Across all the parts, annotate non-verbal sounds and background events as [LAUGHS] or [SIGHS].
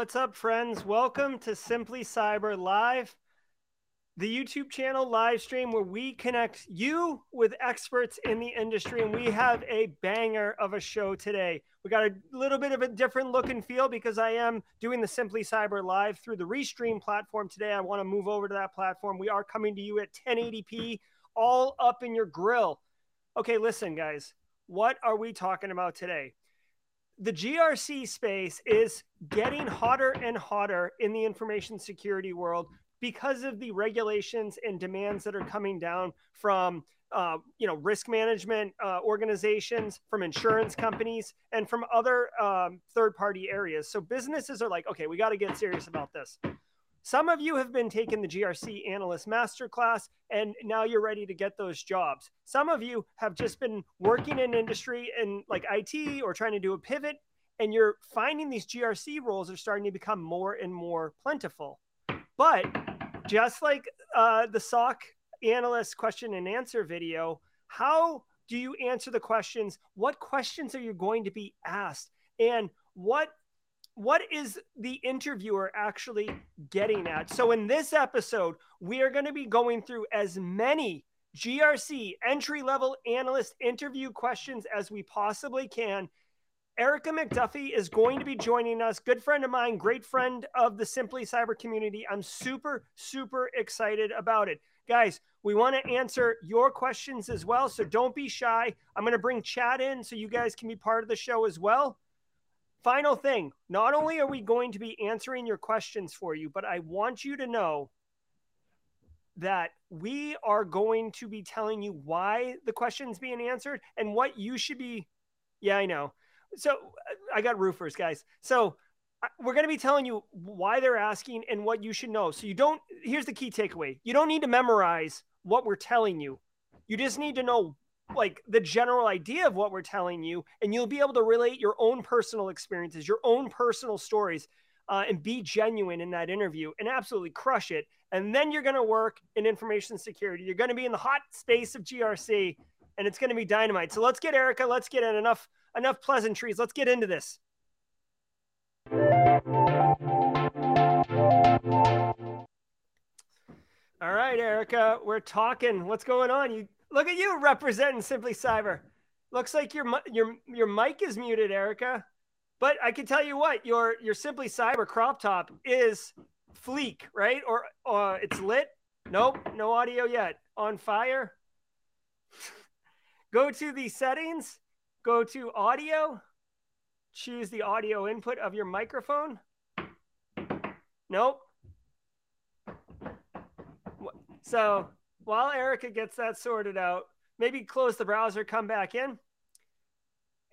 what's up, friends? Welcome to Simply Cyber Live, the YouTube channel live stream where we connect you with experts in the industry. And we have a banger of a show today. We got a little bit of a different look and feel because I am doing the Simply Cyber Live through the Restream platform today. I want to move over to that platform. We are coming to you at 1080p, all up in your grill. Okay, listen, guys, what are we talking about today? The GRC space is getting hotter and hotter in the information security world because of the regulations and demands that are coming down from uh, you know risk management uh, organizations from insurance companies and from other um, third party areas. So businesses are like okay we got to get serious about this some of you have been taking the GRC Analyst Masterclass, and now you're ready to get those jobs. Some of you have just been working in industry in like IT or trying to do a pivot, and you're finding these GRC roles are starting to become more and more plentiful. But just like uh, the SOC analyst question and answer video, how do you answer the questions? What questions are you going to be asked? And what what is the interviewer actually getting at? So, in this episode, we are going to be going through as many GRC entry level analyst interview questions as we possibly can. Erika McDuffie is going to be joining us. Good friend of mine, great friend of the Simply Cyber community. I'm super, super excited about it. Guys, we want to answer your questions as well. So don't be shy. I'm going to bring chat in so you guys can be part of the show as well. Final thing not only are we going to be answering your questions for you, but I want you to know that we are going to be telling you why the question's being answered and what you should be. Yeah, I know. So I got roofers, guys. So we're going to be telling you why they're asking and what you should know. So you don't, here's the key takeaway you don't need to memorize what we're telling you. You just need to know like the general idea of what we're telling you, and you'll be able to relate your own personal experiences, your own personal stories, uh, and be genuine in that interview and absolutely crush it. And then you're going to work in information security. You're going to be in the hot space of GRC, and it's going to be dynamite. So let's get Erika. Let's get in enough enough pleasantries. Let's get into this. All right, Erika, we're talking. What's going on? You Look at you representing Simply Cyber. Looks like your your your mic is muted, Erika. But I can tell you what, your your Simply Cyber crop top is fleek, right? Or uh, it's lit. Nope, no audio yet. On fire. [LAUGHS] go to the settings. Go to audio. Choose the audio input of your microphone. Nope. So while Erika gets that sorted out, maybe close the browser, come back in.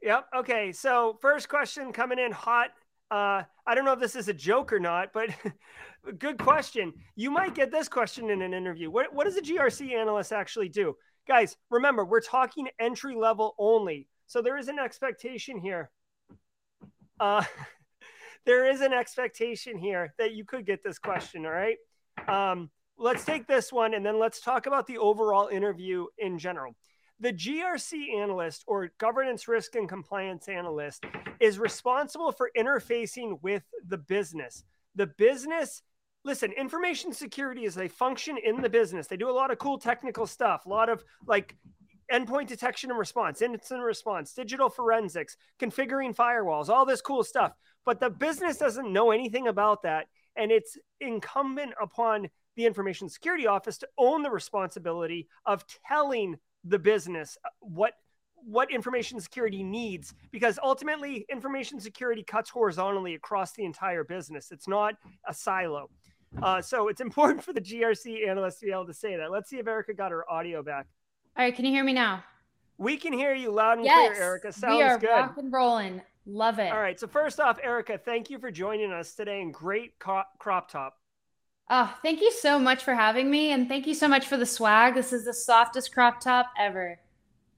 Yep. Okay. So first question coming in hot. Uh, I don't know if this is a joke or not, but [LAUGHS] good question. You might get this question in an interview. What, what does a GRC analyst actually do? Guys, remember, we're talking entry level only. So there is an expectation here. Uh, [LAUGHS] there is an expectation here that you could get this question. All right. Um, let's take this one and then let's talk about the overall interview in general. The GRC analyst or governance risk and compliance analyst is responsible for interfacing with the business. The business, listen, information security is a function in the business. They do a lot of cool technical stuff, a lot of like endpoint detection and response, incident response, digital forensics, configuring firewalls, all this cool stuff. But the business doesn't know anything about that. And it's incumbent upon the information security office to own the responsibility of telling the business uh, what what information security needs because ultimately information security cuts horizontally across the entire business. It's not a silo. Uh, so it's [LAUGHS] important for the grc analyst to be able to say that. Let's see if erika got her audio back. All right can you hear me now? We can hear you loud and yes, clear erika sounds we are good. rock and rolling. Love it. All right so first off erika thank you for joining us today and great crop top Oh, thank you so much for having me. And thank you so much for the swag. This is the softest crop top ever.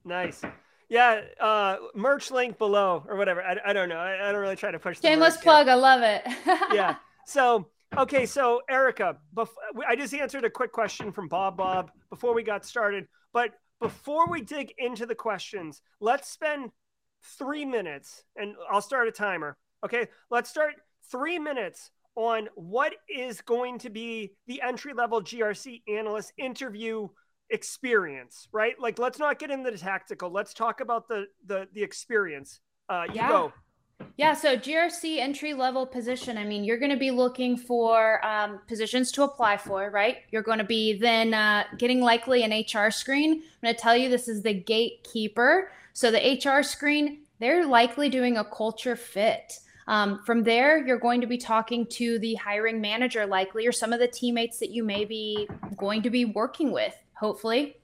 Nice. Yeah, uh, merch link below or whatever. I, I don't know. I, I don't really try to push. Shameless plug. I love it. [LAUGHS] yeah. [LAUGHS] So okay, so Erika, bef- I just answered a quick question from Bob Bob before we got started. But before we dig into the questions, let's spend three minutes, and I'll start a timer. Okay, let's start three minutes on what is going to be the entry level GRC analyst interview experience, right? Like, let's not get into the tactical. Let's talk about the the the experience. Uh, you yeah. go. Yeah, so GRC entry level position. I mean, you're going to be looking for um, positions to apply for, right? You're going to be then uh, getting likely an HR screen. I'm going to tell you this is the gatekeeper. So the HR screen, they're likely doing a culture fit. Um, from there, you're going to be talking to the hiring manager, likely, or some of the teammates that you may be going to be working with, hopefully.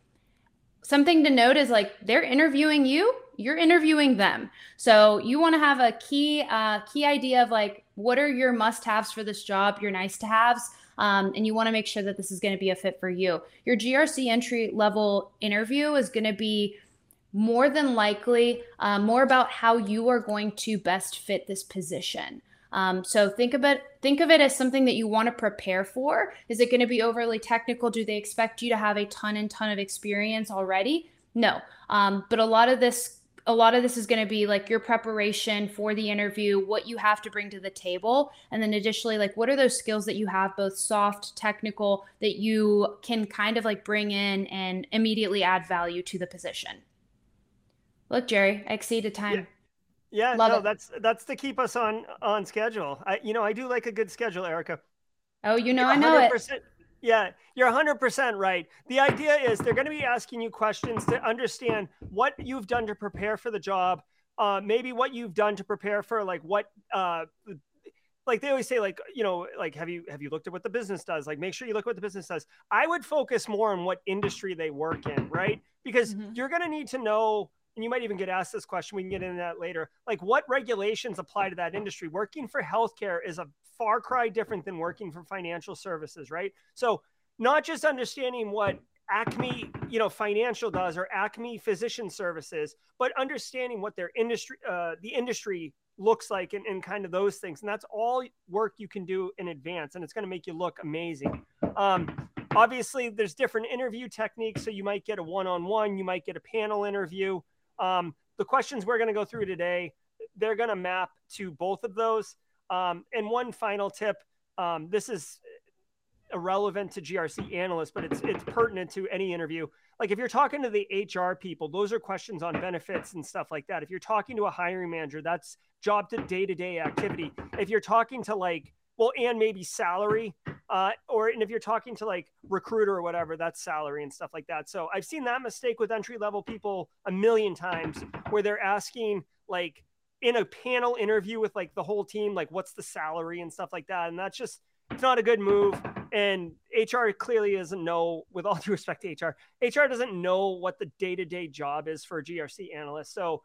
Something to note is like they're interviewing you, you're interviewing them. So you want to have a key uh, key idea of like what are your must haves for this job, your nice to haves. Um, and you want to make sure that this is going to be a fit for you. Your GRC entry level interview is going to be more than likely uh, more about how you are going to best fit this position. Um, so think about think of it as something that you want to prepare for. Is it going to be overly technical? Do they expect you to have a ton and ton of experience already? No, um, but a lot of this a lot of this is going to be like your preparation for the interview, what you have to bring to the table, and then additionally, like what are those skills that you have, both soft, technical, that you can kind of like bring in and immediately add value to the position. Look, Jerry, I exceeded time. Yeah, yeah no, it. that's that's to keep us on on schedule. I you know I do like a good schedule, Erika. Oh, you know I know it. Yeah, you're 100% right. The idea is they're going to be asking you questions to understand what you've done to prepare for the job, uh, maybe what you've done to prepare for like what uh, like they always say like you know like have you have you looked at what the business does like make sure you look at what the business does i would focus more on what industry they work in right because mm-hmm. you're going to need to know and you might even get asked this question. We can get into that later. Like, what regulations apply to that industry? Working for healthcare is a far cry different than working for financial services, right? So, not just understanding what Acme, you know, financial does or Acme physician services, but understanding what their industry, uh, the industry looks like and, and kind of those things. And that's all work you can do in advance. And it's going to make you look amazing. Um, obviously, there's different interview techniques. So you might get a one on one, you might get a panel interview. Um, the questions we're going to go through today, they're going to map to both of those. Um, and one final tip um, this is irrelevant to GRC analysts, but it's, it's pertinent to any interview. Like if you're talking to the HR people, those are questions on benefits and stuff like that. If you're talking to a hiring manager, that's job to day to day activity. If you're talking to like well, and maybe salary, uh, or and if you're talking to like recruiter or whatever, that's salary and stuff like that. So I've seen that mistake with entry level people a million times, where they're asking like in a panel interview with like the whole team, like what's the salary and stuff like that, and that's just it's not a good move. And HR clearly doesn't know, with all [LAUGHS] due respect to HR, HR doesn't know what the day to day job is for a GRC analyst. So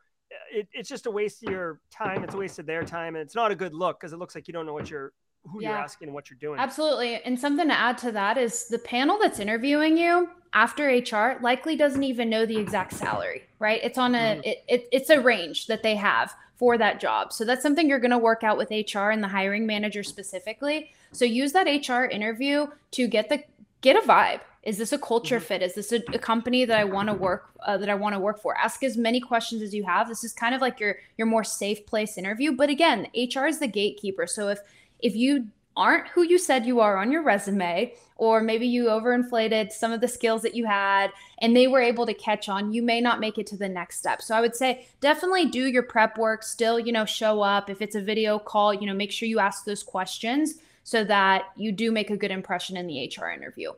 it, it's just a waste of your time. It's a waste of their time, and it's not a good look because it looks like you don't know what you're who yeah. you're asking and what you're doing. Absolutely. And something to add to that is the panel that's interviewing you after HR likely doesn't even know the exact salary, right? It's on a mm-hmm. it, it, it's a range that they have for that job. So that's something you're going to work out with HR and the hiring manager specifically. So use that HR interview to get the get a vibe. Is this a culture mm-hmm. fit? Is this a, a company that I want to work uh, that I want to work for? Ask as many questions as you have. This is kind of like your your more safe place interview. But again, HR is the gatekeeper. So if if you aren't who you said you are on your resume, or maybe you overinflated some of the skills that you had and they were able to catch on, you may not make it to the next step. So I would say definitely do your prep work, still, you know, show up. If it's a video call, you know, make sure you ask those questions so that you do make a good impression in the HR interview.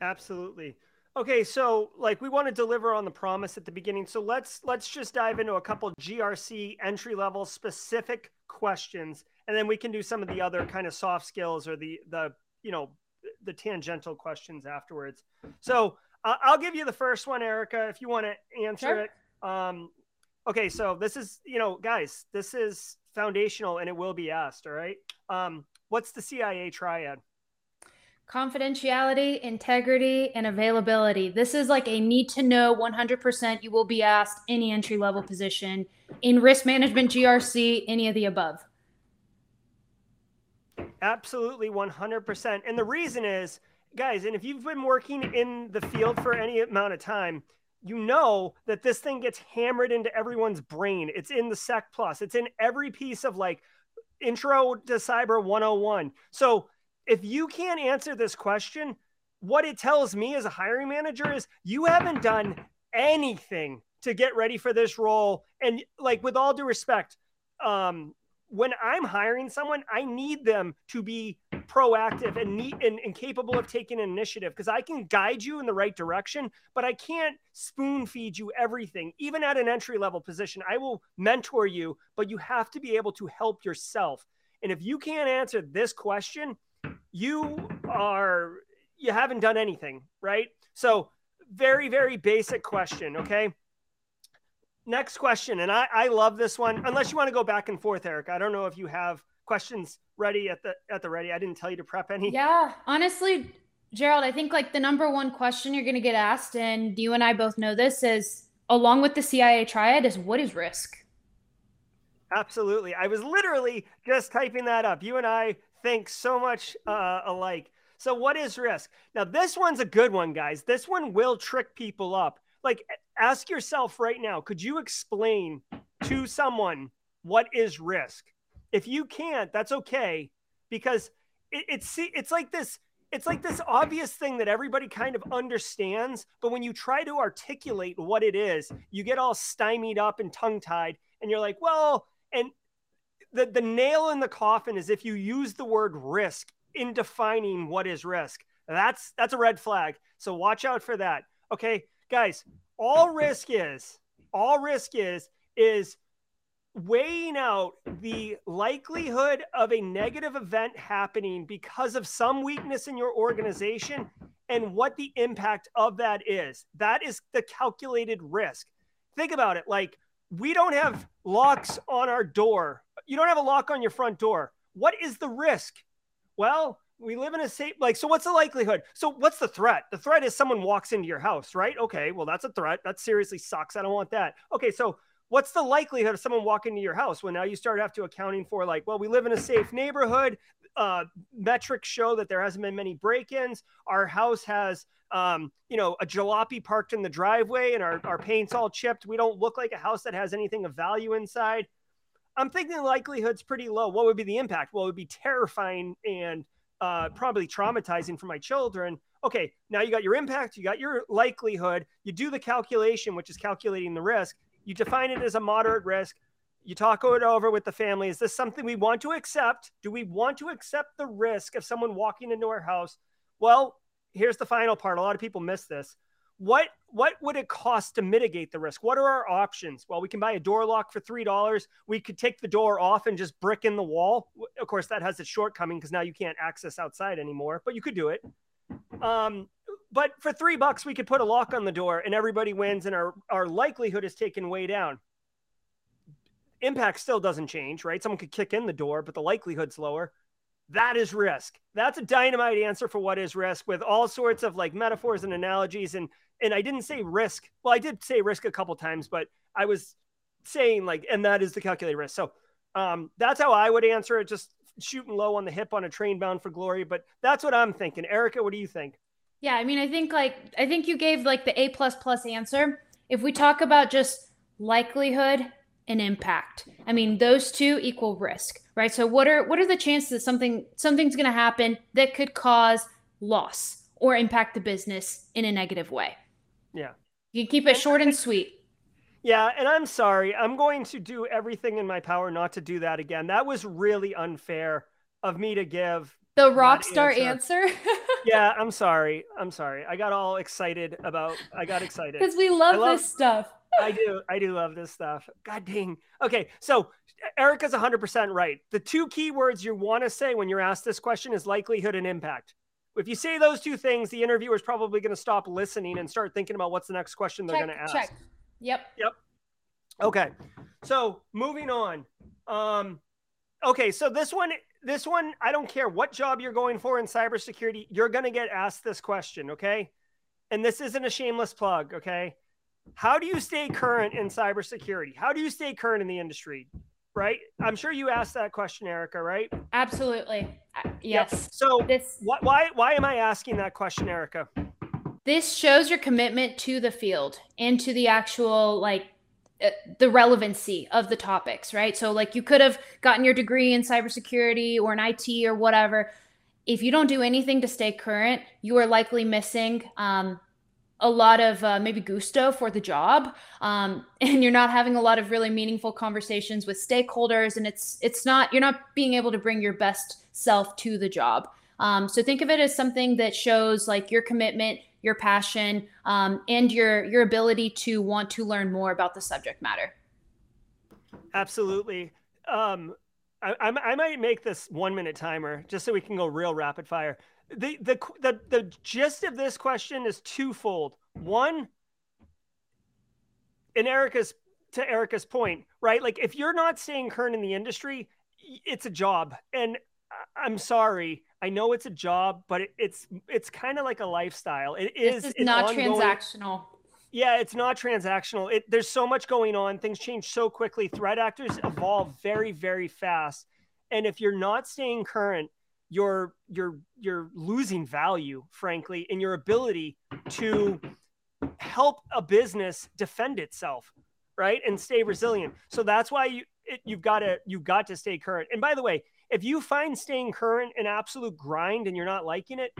Absolutely. Okay, so like we want to deliver on the promise at the beginning. So let's let's just dive into a couple GRC entry level specific questions and then we can do some of the other kind of soft skills or the the you know the tangential questions afterwards. So uh, I'll give you the first one, Erika, if you want to answer sure. it. Um, okay, so this is you know, guys, this is foundational and it will be asked. All right, um, what's the CIA triad? Confidentiality, integrity, and availability. This is like a need to know 100%. You will be asked any entry level position in risk management, GRC, any of the above. Absolutely 100%. And the reason is, guys, and if you've been working in the field for any amount of time, you know that this thing gets hammered into everyone's brain. It's in the Sec Plus, it's in every piece of like, intro to cyber 101. So if you can't answer this question, what it tells me as a hiring manager is you haven't done anything to get ready for this role. And like with all due respect, um, when I'm hiring someone, I need them to be proactive and neat and, and capable of taking initiative because I can guide you in the right direction, but I can't spoon feed you everything. Even at an entry level position, I will mentor you, but you have to be able to help yourself. And if you can't answer this question, you are you haven't done anything, right? So, very very basic question, okay? Next question, and I, I love this one. Unless you want to go back and forth, Eric. I don't know if you have questions ready at the at the ready. I didn't tell you to prep any. Yeah, honestly, Gerald, I think like the number one question you're going to get asked, and you and I both know this, is along with the CIA triad, is what is risk? Absolutely. I was literally just typing that up. You and I think so much uh, alike. So, what is risk? Now, this one's a good one, guys. This one will trick people up like ask yourself right now could you explain to someone what is risk? If you can't that's okay because it, it's it's like this it's like this obvious thing that everybody kind of understands but when you try to articulate what it is you get all stymied up and tongue tied and you're like well and the the nail in the coffin is if you use the word risk in defining what is risk. That's that's a red flag so watch out for that. Okay guys, all risk is, all risk is, is weighing out the likelihood of a negative event happening because of some weakness in your organization and what the impact of that is. That is the calculated risk. Think about it like we don't have locks on our door. You don't have a lock on your front door. What is the risk? Well, we live in a safe like so what's the likelihood? So what's the threat? The threat is someone walks into your house right? Okay well that's a threat. That seriously sucks. I don't want that. Okay so what's the likelihood of someone walking into your house well now you start have to accounting for like well we live in a safe neighborhood uh, metrics show that there hasn't been many break-ins. Our house has um, you know a jalopy parked in the driveway and our, our paint's all chipped. We don't look like a house that has anything of value inside. I'm thinking the likelihood's pretty low. What would be the impact? Well it would be terrifying and uh, probably traumatizing for my children. Okay, now you got your impact, you got your likelihood, you do the calculation, which is calculating the risk, you define it as a moderate risk, you talk it over with the family. Is this something we want to accept? Do we want to accept the risk of someone walking into our house? Well, here's the final part. A lot of people miss this what what would it cost to mitigate the risk? What are our options? Well, we can buy a door lock for three dollars. We could take the door off and just brick in the wall. Of course, that has its shortcoming because now you can't access outside anymore, but you could do it. Um, but for three bucks, we could put a lock on the door and everybody wins, and our our likelihood is taken way down. Impact still doesn't change, right? Someone could kick in the door, but the likelihood's lower. That is risk. That's a dynamite answer for what is risk with all sorts of like metaphors and analogies. And and I didn't say risk. Well, I did say risk a couple times, but I was saying like, and that is the calculated risk. So um, that's how I would answer it, just shooting low on the hip on a train bound for glory. But that's what I'm thinking. Erika, what do you think? Yeah, I mean, I think like I think you gave like the A plus plus answer. If we talk about just likelihood and impact. I mean, those two equal risk, right? So what are what are the chances that something something's going to happen that could cause loss or impact the business in a negative way? Yeah. You keep it short and sweet. Yeah, and I'm sorry. I'm going to do everything in my power not to do that again. That was really unfair of me to give the rock star answer. answer. [LAUGHS] yeah, I'm sorry. I'm sorry. I got all excited about I got excited. Cuz we love, love this stuff. I do. I do love this stuff. God dang. Okay, so Erika's 100% right. The two key words you want to say when you're asked this question is likelihood and impact. If you say those two things, the interviewer is probably going to stop listening and start thinking about what's the next question they're going to ask. Check. Yep. Yep. Okay. So moving on. Um, okay. So this one, this one, I don't care what job you're going for in cybersecurity, you're going to get asked this question. Okay. And this isn't a shameless plug. Okay. How do you stay current in cybersecurity? How do you stay current in the industry? Right? I'm sure you asked that question, Erika, right? Absolutely. Yes. Yep. So this wh- why why am I asking that question, Erika? This shows your commitment to the field and to the actual like uh, the relevancy of the topics, right? So, like, you could have gotten your degree in cybersecurity or in IT or whatever. If you don't do anything to stay current, you are likely missing um, a lot of uh, maybe gusto for the job, um, [LAUGHS] and you're not having a lot of really meaningful conversations with stakeholders, and it's it's not you're not being able to bring your best self to the job. Um, so think of it as something that shows like your commitment, your passion, um, and your your ability to want to learn more about the subject matter. Absolutely. Um, I, I, might make this one minute timer just so we can go real rapid fire. The, the the the gist of this question is twofold. One, in Erika's to Erika's point, right? Like if you're not staying current in the industry, it's a job, and I'm sorry, I know it's a job, but it, it's it's kind of like a lifestyle. It is, is not ongoing. transactional. Yeah, it's not transactional. It, there's so much going on. Things change so quickly. Threat actors evolve very, very fast. And if you're not staying current, you're you're you're losing value, frankly, in your ability to help a business defend itself, right, and stay resilient. So that's why you it, you've got to you've got to stay current. And by the way, if you find staying current an absolute grind and you're not liking it,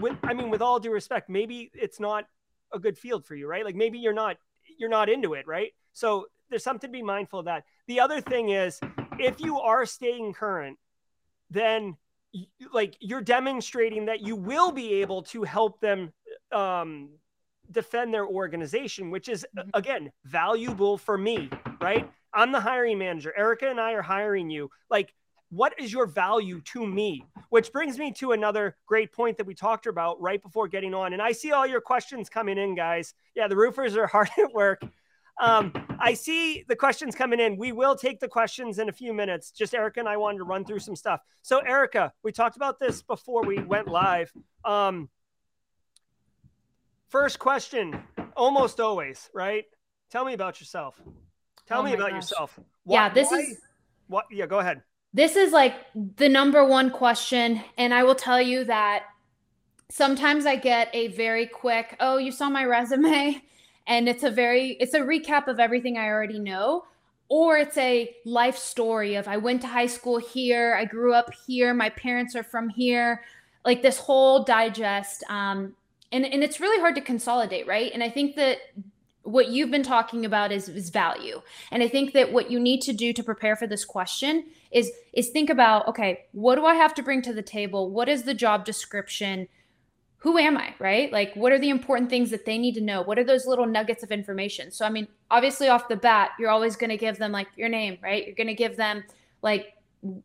with I mean, with all due respect, maybe it's not a good field for you, right? Like maybe you're not you're not into it, right? So there's something to be mindful of that. The other thing is, if you are staying current, then like you're demonstrating that you will be able to help them um, defend their organization, which is mm-hmm. again valuable for me, right? I'm the hiring manager. Erika and I are hiring you. Like what is your value to me? Which brings me to another great point that we talked about right before getting on. And I see all your questions coming in, guys. Yeah, the roofers are [LAUGHS] hard at work. Um, I see the questions coming in. We will take the questions in a few minutes. Just Erika and I wanted to run through some stuff. So, Erika, we talked about this before we went live. Um, first question, almost always, right? Tell me about yourself. Tell oh me about gosh. yourself. Why, yeah, this why, is what. Yeah, go ahead. This is like the number one question. And I will tell you that sometimes I get a very quick, oh, you saw my resume. [LAUGHS] And it's a very, it's a recap of everything I already know. Or it's a life story of I went to high school here, I grew up here, my parents are from here, like this whole digest. Um, and, and it's really hard to consolidate, right? And I think that what you've been talking about is, is value and i think that what you need to do to prepare for this question is is think about okay what do i have to bring to the table what is the job description who am i right? Like what are the important things that they need to know? What are those little nuggets of information? So i mean obviously off the bat you're always going to give them like your name right? You're going to give them like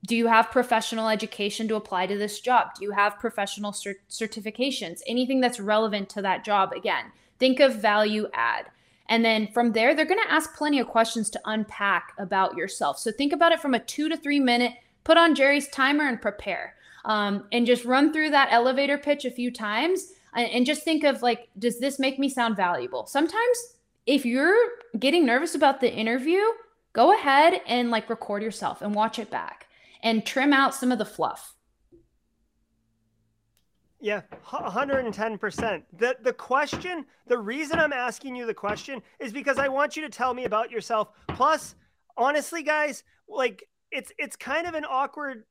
do you have professional education to apply to this job? Do you have professional cert- certifications? Anything that's relevant to that job again think of value add. And then from there, they're going to ask plenty of questions to unpack about yourself. So think about it from a two to three minute, put on Jerry's timer and prepare. Um, and just run through that elevator pitch a few times and, and just think of like, does this make me sound valuable? Sometimes if you're getting nervous about the interview, go ahead and like record yourself and watch it back and trim out some of the fluff. Yeah, 110%. The the question, the reason I'm asking you the question is because I want you to tell me about yourself. Plus, honestly guys, like it's it's kind of an awkward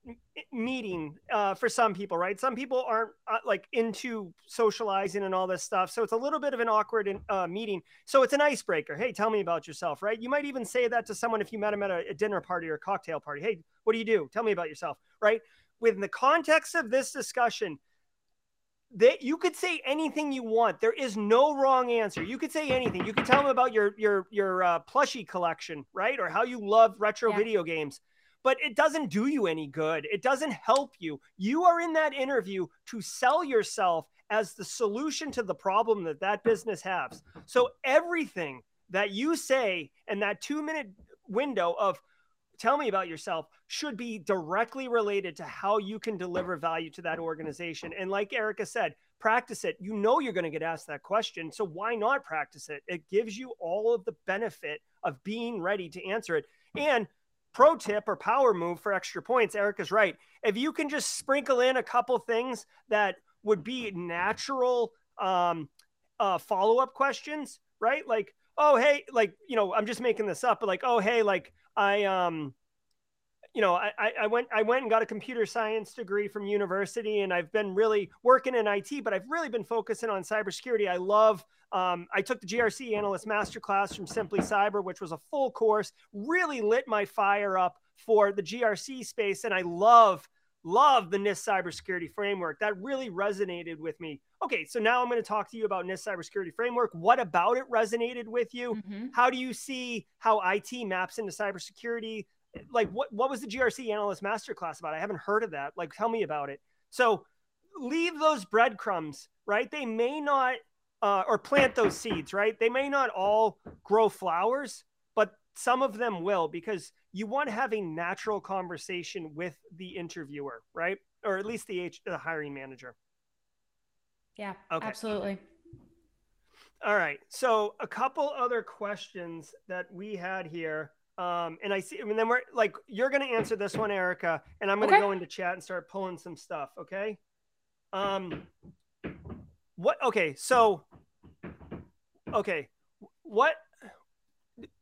meeting uh, for some people, right? Some people aren't uh, like into socializing and all this stuff, so it's a little bit of an awkward uh, meeting. So it's an icebreaker. Hey, tell me about yourself, right? You might even say that to someone if you met them at a, a dinner party or a cocktail party. Hey, what do you do? Tell me about yourself, right? Within the context of this discussion, that you could say anything you want. There is no wrong answer. You could say anything. You could tell them about your your your uh, plushie collection, right, or how you love retro yeah. video games. But it doesn't do you any good. It doesn't help you. You are in that interview to sell yourself as the solution to the problem that that business has. So everything that you say in that two minute window of tell me about yourself should be directly related to how you can deliver value to that organization. And like Erika said, practice it. You know you're going to get asked that question. So why not practice it? It gives you all of the benefit of being ready to answer it. And pro tip or power move for extra points, Erika's right. If you can just sprinkle in a couple things that would be natural um, uh, follow up questions, right? Like, oh hey, like you know, I'm just making this up, but like oh hey, like I um you know, I, I went I went and got a computer science degree from university, and I've been really working in IT, but I've really been focusing on cybersecurity. I love. Um, I took the GRC analyst masterclass from Simply Cyber, which was a full course, really lit my fire up for the GRC space, and I love love the NIST cybersecurity framework. That really resonated with me. Okay, so now I'm going to talk to you about NIST cybersecurity framework. What about it resonated with you? Mm-hmm. How do you see how IT maps into cybersecurity? Like what what was the GRC analyst masterclass about? I haven't heard of that. Like tell me about it. So leave those breadcrumbs, right? They may not uh, or plant those seeds, right? They may not all grow flowers, but some of them will because you want to have a natural conversation with the interviewer, right? Or at least the H, the hiring manager. Yeah, okay. absolutely. All right. So a couple other questions that we had here. Um, and I see, and then we're like, you're going to answer this one, Erika, and I'm going to okay. go into chat and start pulling some stuff. Okay. Um, what, okay. So, okay. What,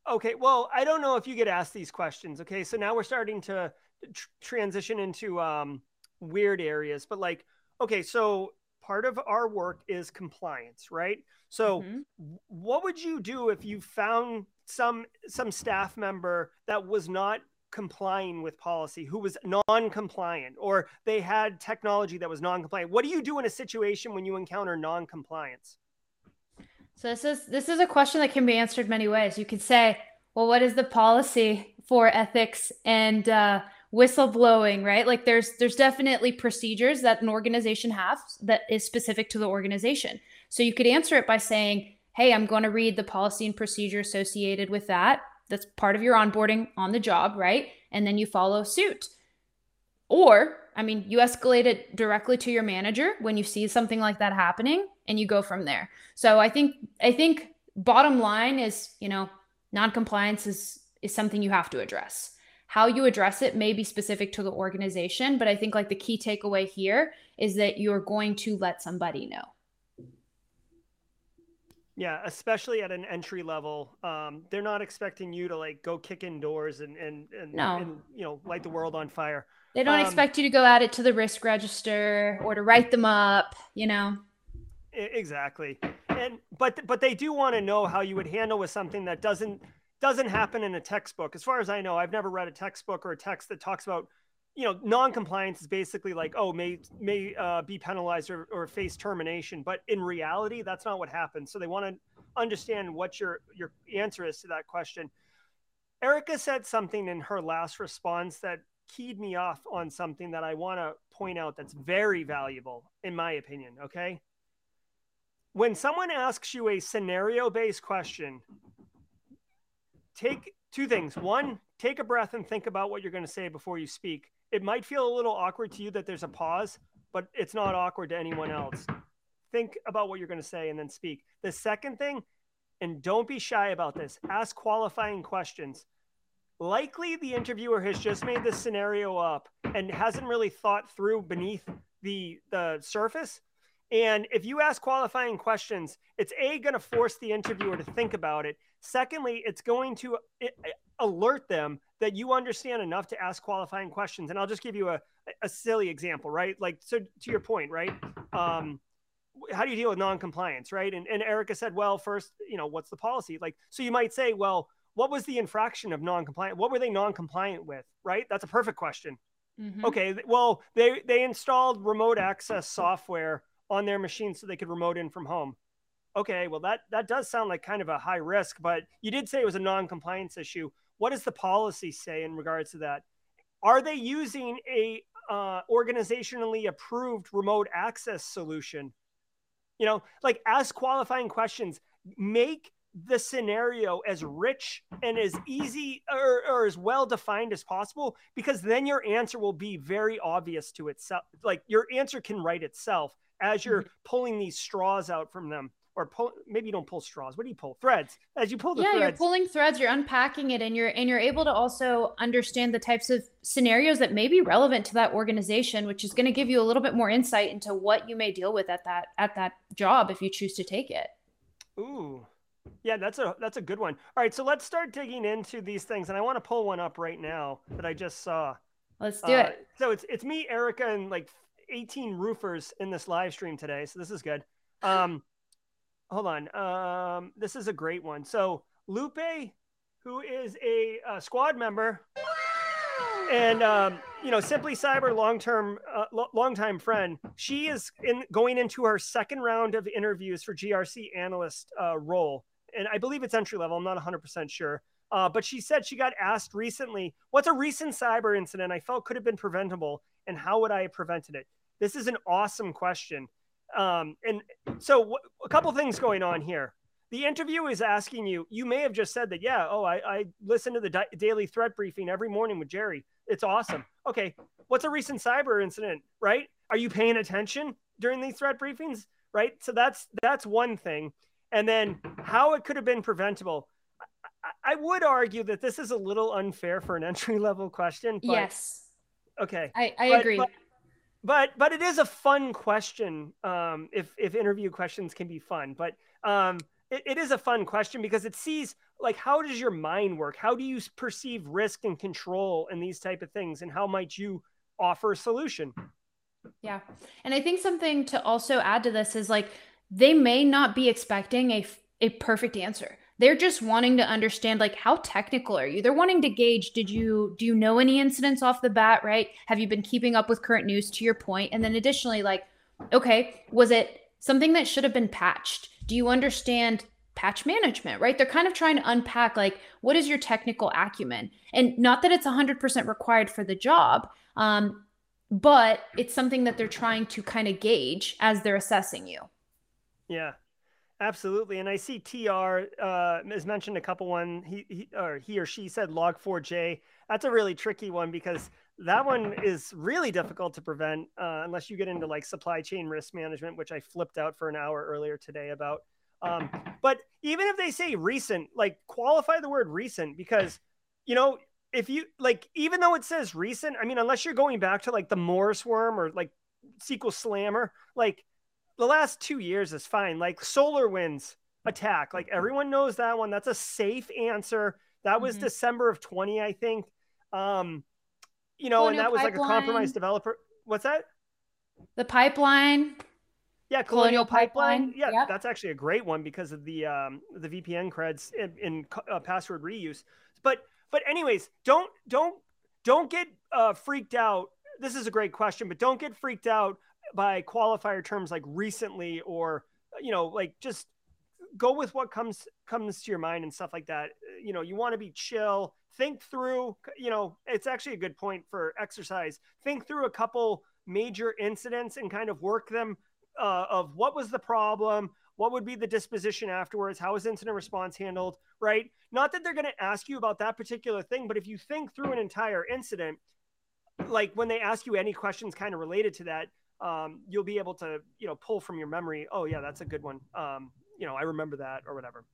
okay. Well, I don't know if you get asked these questions. Okay. So now we're starting to tr- transition into, um, weird areas, but like, okay. So part of our work is compliance, right? So, mm-hmm. what would you do if you found some some staff member that was not complying with policy, who was non-compliant, or they had technology that was non-compliant? What do you do in a situation when you encounter non-compliance? So this is this is a question that can be answered many ways. You could say, well, what is the policy for ethics and uh, whistleblowing right like there's there's definitely procedures that an organization has that is specific to the organization so you could answer it by saying hey i'm going to read the policy and procedure associated with that. That's part of your onboarding on the job right? And then you follow suit. Or i mean you escalate it directly to your manager when you see something like that happening and you go from there. So i think i think bottom line is you know non-compliance is is something you have to address. How you address it may be specific to the organization, but I think like the key takeaway here is that you're going to let somebody know. Yeah, especially at an entry level, um, they're not expecting you to like go kick in doors and and and, no. and you know light the world on fire. They don't um, expect you to go add it to the risk register or to write them up. You know. Exactly, and but but they do want to know how you would handle with something that doesn't doesn't happen in a textbook. As far as I know, I've never read a textbook or a text that talks about, you know, non-compliance is basically like, oh, may may uh, be penalized or, or face termination. But in reality, that's not what happens. So they want to understand what your your answer is to that question. Erika said something in her last response that keyed me off on something that I want to point out that's very valuable, in my opinion. Okay. When someone asks you a scenario based question, take two things. One, take a breath and think about what you're going to say before you speak. It might feel a little awkward to you that there's a pause, but it's not awkward to anyone else. Think about what you're going to say and then speak. The second thing, and don't be shy about this, ask qualifying questions. Likely the interviewer has just made this scenario up and hasn't really thought through beneath the the surface. And if you ask qualifying questions, it's A, going to force the interviewer to think about it. Secondly, it's going to alert them that you understand enough to ask qualifying questions. And I'll just give you a, a silly example, right? Like, so to your point, right? Um, how do you deal with non-compliance, right? And, and Erika said, well, first, you know, what's the policy? Like, so you might say, well, what was the infraction of non-compliant? What were they non-compliant with, right? That's a perfect question. Mm-hmm. Okay, well, they they installed remote access software on their machine so they could remote in from home okay, well that that does sound like kind of a high risk, but you did say it was a non-compliance issue. What does the policy say in regards to that? Are they using a uh, organizationally approved remote access solution? You know, like ask qualifying questions, make the scenario as rich and as easy or, or, as well defined as possible because then your answer will be very obvious to itself like your answer can write itself as you're mm-hmm. pulling these straws out from them or pull maybe you don't pull straws what do you pull threads as you pull the yeah threads. you're pulling threads you're unpacking it and you're and you're able to also understand the types of scenarios that may be relevant to that organization which is going to give you a little bit more insight into what you may deal with at that at that job if you choose to take it ooh Yeah, that's a that's a good one. All right, so let's start digging into these things, and I want to pull one up right now that I just saw. Let's do uh, it. So it's it's me, Erika, and like 18 roofers in this live stream today. So this is good. Um, hold on. Um, this is a great one. So Lupe, who is a, a squad member, and um, you know, Simply Cyber, long term, uh, long time friend. She is in going into her second round of interviews for GRC analyst uh, role and I believe it's entry level. I'm not 100% sure. Uh, but she said she got asked recently, what's a recent cyber incident I felt could have been preventable and how would I have prevented it? This is an awesome question. Um, and so, w- a couple things going on here. The interview is asking you, you may have just said that, yeah, oh, I, I listen to the di- daily threat briefing every morning with Jerry. It's awesome. Okay, what's a recent cyber incident, right? Are you paying attention during these threat briefings, right? So that's that's one thing and then how it could have been preventable. I, I would argue that this is a little unfair for an [LAUGHS] entry level question. But, yes. Okay. I, I but, agree. But, but but it is a fun question. Um, if if interview questions can be fun, but um, it, it is a fun question because it sees like how does your mind work? How do you perceive risk and control and these type of things, and how might you offer a solution? Yeah, and I think something to also add to this is like they may not be expecting a, a perfect answer they're just wanting to understand like how technical are you? They're wanting to gauge did you do you know any incidents off the bat right? Have you been keeping up with current news to your point? And then additionally like okay was it something that should have been patched? Do you understand patch management right? They're kind of trying to unpack like what is your technical acumen? And not that it's 100% required for the job um, but it's something that they're trying to kind of gauge as they're assessing you. Yeah, absolutely. And I see TR uh, has mentioned a couple one. He, he or he or she said log4j. That's a really tricky one because that one is really difficult to prevent uh, unless you get into like supply chain risk management, which I flipped out for an hour earlier today about. Um, but even if they say recent, like qualify the word recent because you know if you like even though it says recent, I mean unless you're going back to like the Morris worm or like SQL Slammer, like the last two years is fine. Like SolarWinds attack, like everyone knows that one. That's a safe answer. That was mm-hmm. December of 20, I think. Um, you know, and that was pipeline. like a compromised developer. What's that? The pipeline. Yeah, Colonial, Colonial Pipeline. pipeline. Yeah, yep. that's actually a great one because of the um, the VPN creds in, in uh, password reuse. But but anyways, don't don't don't get uh, freaked out. This is a great question, but don't get freaked out by qualifier terms like recently or you know like just go with what comes comes to your mind and stuff like that. You know you want to be chill think through you know it's actually a good point for exercise. Think through a couple major incidents and kind of work them uh, of what was the problem what would be the disposition afterwards how is incident response handled right? Not that they're going to ask you about that particular thing but if you think through an entire incident like when they ask you any questions kind of related to that um, you'll be able to you know pull from your memory oh yeah that's a good one. Um, you know i remember that or whatever.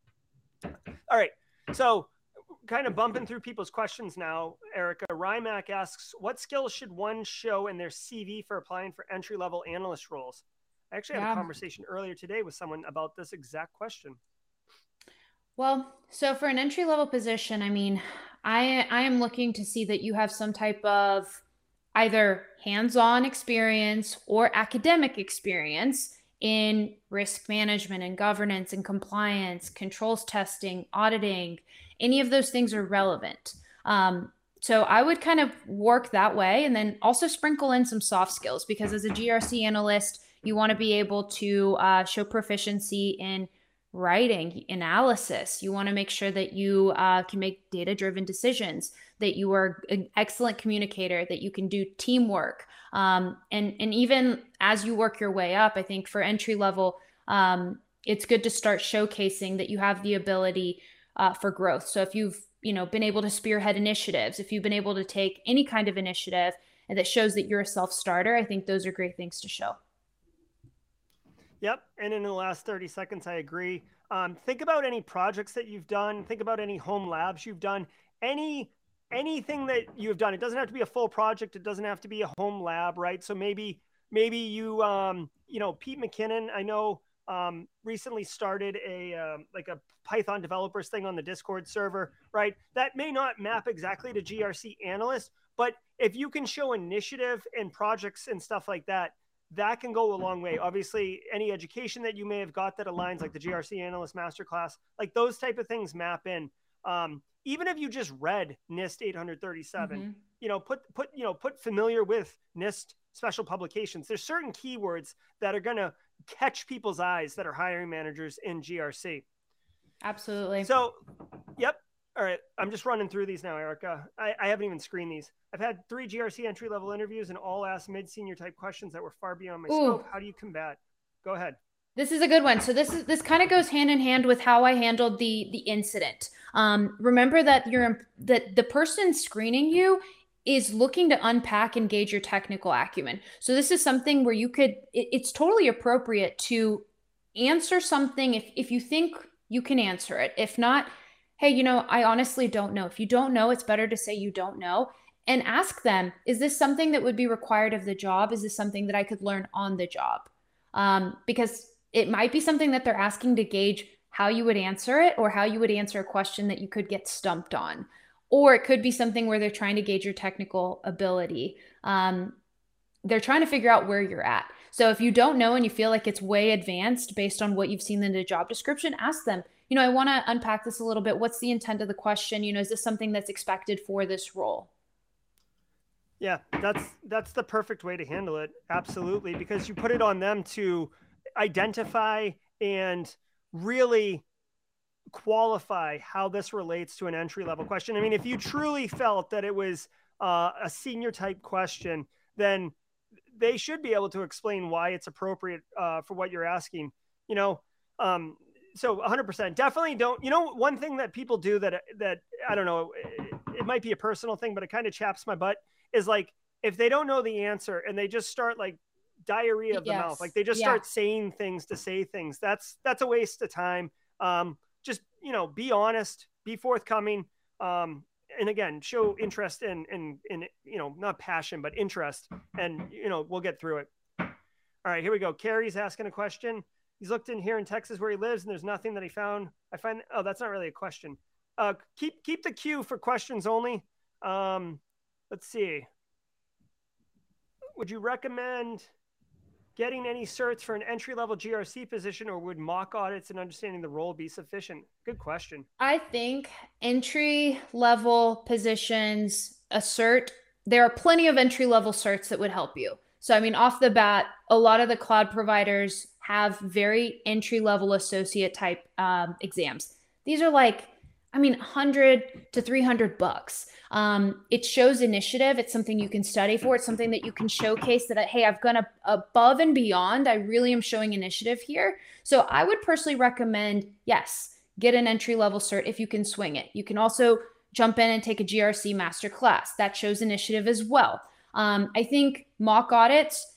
All right. So kind of bumping through people's questions now erica rymac asks what skills should one show in their cv for applying for entry level analyst roles? I actually had yeah. a conversation earlier today with someone about this exact question. Well so for an entry level position i mean i i am looking to see that you have some type of either hands on experience or academic experience in risk management and governance and compliance, controls testing, auditing. Any of those things are relevant. Um, so I would kind of work that way and then also sprinkle in some soft skills because as a GRC analyst, you want to be able to uh, show proficiency in writing, analysis. You want to make sure that you uh, can make data driven decisions, that you are an excellent communicator, that you can do teamwork. Um, and, and even as you work your way up, I think for entry level, um, it's good to start showcasing that you have the ability uh, for growth. So if you've you know been able to spearhead initiatives, if you've been able to take any kind of initiative and that shows that you're a self starter, I think those are great things to show. Yep. And in the last 30 seconds, I agree. Um, think about any projects that you've done. Think about any home labs you've done. Any anything that you've done. It doesn't have to be a full project. It doesn't have to be a home lab, right? So maybe maybe you um, you know Pete McKinnon. I know um, recently started a um, like a Python developers thing on the Discord server, right? That may not map exactly to GRC analyst, but if you can show initiative and projects and stuff like that, that can go a long way. Obviously, any education that you may have got that aligns, like the GRC analyst masterclass, like those type of things map in. Um, even if you just read NIST 837, mm-hmm. you know, put put you know put familiar with NIST special publications. There's certain keywords that are going to catch people's eyes that are hiring managers in GRC. Absolutely. So, yep. All right. I'm just running through these now, Erika. I, I haven't even screened these. I've had three GRC entry level interviews and all asked mid senior type questions that were far beyond my Ooh. scope. How do you combat? Go ahead. This is a good one. So this is this kind of goes hand in hand with how I handled the the incident. Um, remember that you're that the person screening you is looking to unpack and gauge your technical acumen. So this is something where you could it, it's totally appropriate to answer something if if you think you can answer it. If not, hey, you know, I honestly don't know. If you don't know, it's better to say you don't know and ask them, is this something that would be required of the job? Is this something that I could learn on the job? Um, because it might be something that they're asking to gauge how you would answer it or how you would answer a question that you could get stumped on or it could be something where they're trying to gauge your technical ability. Um, they're trying to figure out where you're at. So if you don't know and you feel like it's way advanced based on what you've seen in the job description, ask them, you know, I want to unpack this a little bit. What's the intent of the question? You know, is this something that's expected for this role? Yeah, that's that's the perfect way to handle it. Absolutely, because you put it on them to identify and really qualify how this relates to an entry level question. I mean, if you truly felt that it was uh, a senior type question, then they should be able to explain why it's appropriate uh, for what you're asking. You know, um, so 100% definitely don't. You know, one thing that people do that that I don't know, it, it might be a personal thing, but it kind of chaps my butt is like if they don't know the answer and they just start like diarrhea of the yes. mouth, like they just yeah. start saying things to say things. That's that's a waste of time. Um, just you know be honest be forthcoming um, and again show interest in in in you know not passion but interest and you know we'll get through it all right here we go carrie's asking a question he's looked in here in texas where he lives and there's nothing that he found i find oh that's not really a question uh keep keep the queue for questions only um let's see would you recommend getting any certs for an entry level GRC position, or would mock audits and understanding the role be sufficient? Good question. I think entry level positions, a cert, there are plenty of entry level certs that would help you. So, I mean, off the bat, a lot of the cloud providers have very entry level associate type um, exams. These are like, I mean, 100 to 300 bucks. Um, it shows initiative. It's something you can study for. It's something that you can showcase that, hey, I've gone above and beyond. I really am showing initiative here. So I would personally recommend, yes, get an entry level cert if you can swing it. You can also jump in and take a GRC master class. That shows initiative as well. Um, I think mock audits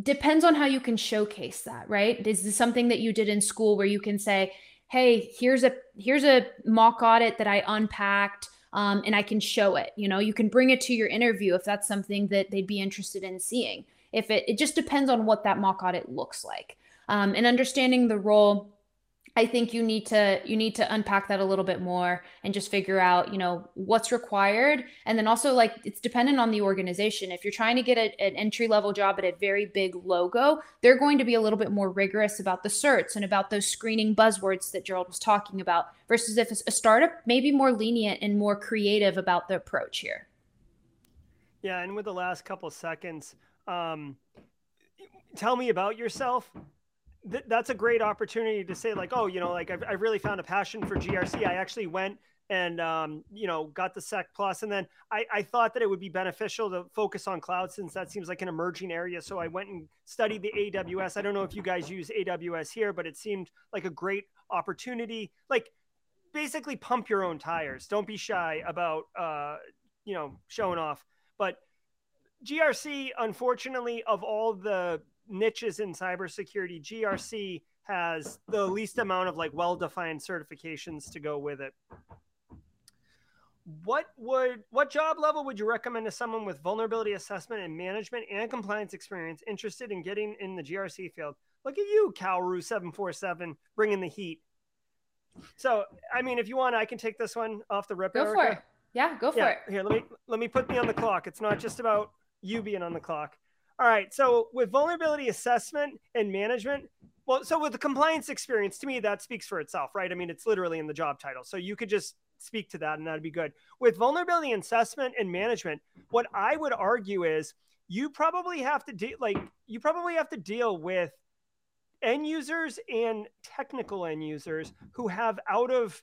depends on how you can showcase that, right? Is this something that you did in school where you can say, hey, here's a here's a mock audit that I unpacked um, and I can show it. You know, you can bring it to your interview if that's something that they'd be interested in seeing. If it, it just depends on what that mock audit looks like. Um, and understanding the role I think you need to you need to unpack that a little bit more and just figure out, you know, what's required. And then also like it's dependent on the organization. If you're trying to get a, an entry level job at a very big logo, they're going to be a little bit more rigorous about the certs and about those screening buzzwords that Gerald was talking about versus if it's a startup, maybe more lenient and more creative about the approach here. Yeah, and with the last couple seconds, um, tell me about yourself th- that's a great opportunity to say like, oh, you know, like I've, I've really found a passion for GRC. I actually went and um, you know got the sec plus. And then I, I thought that it would be beneficial to focus on cloud since that seems like an emerging area. So i went and studied the aws i don't know if you guys use aws here but it seemed like a great opportunity. Like basically pump your own tires. Don't be shy about uh, you know showing off. But grc unfortunately of all the niches in cybersecurity, GRC has the least amount of like well-defined certifications to go with it. what would what job level would you recommend to someone with vulnerability assessment and management and compliance experience interested in getting in the GRC field? Look at you, Calru seven four seven, bringing the heat. So, I mean, if you want, I can take this one off the rip. Go Erika. for it. Yeah, go for yeah, it. Here, let me let me put me on the clock. It's not just about you being on the clock. All right. So with vulnerability assessment and management, well, so with the compliance experience, to me that speaks for itself, right? I mean, it's literally in the job title, so you could just speak to that, and that'd be good. With vulnerability assessment and management, what I would argue is you probably have to deal like you probably have to deal with end users and technical end users who have out of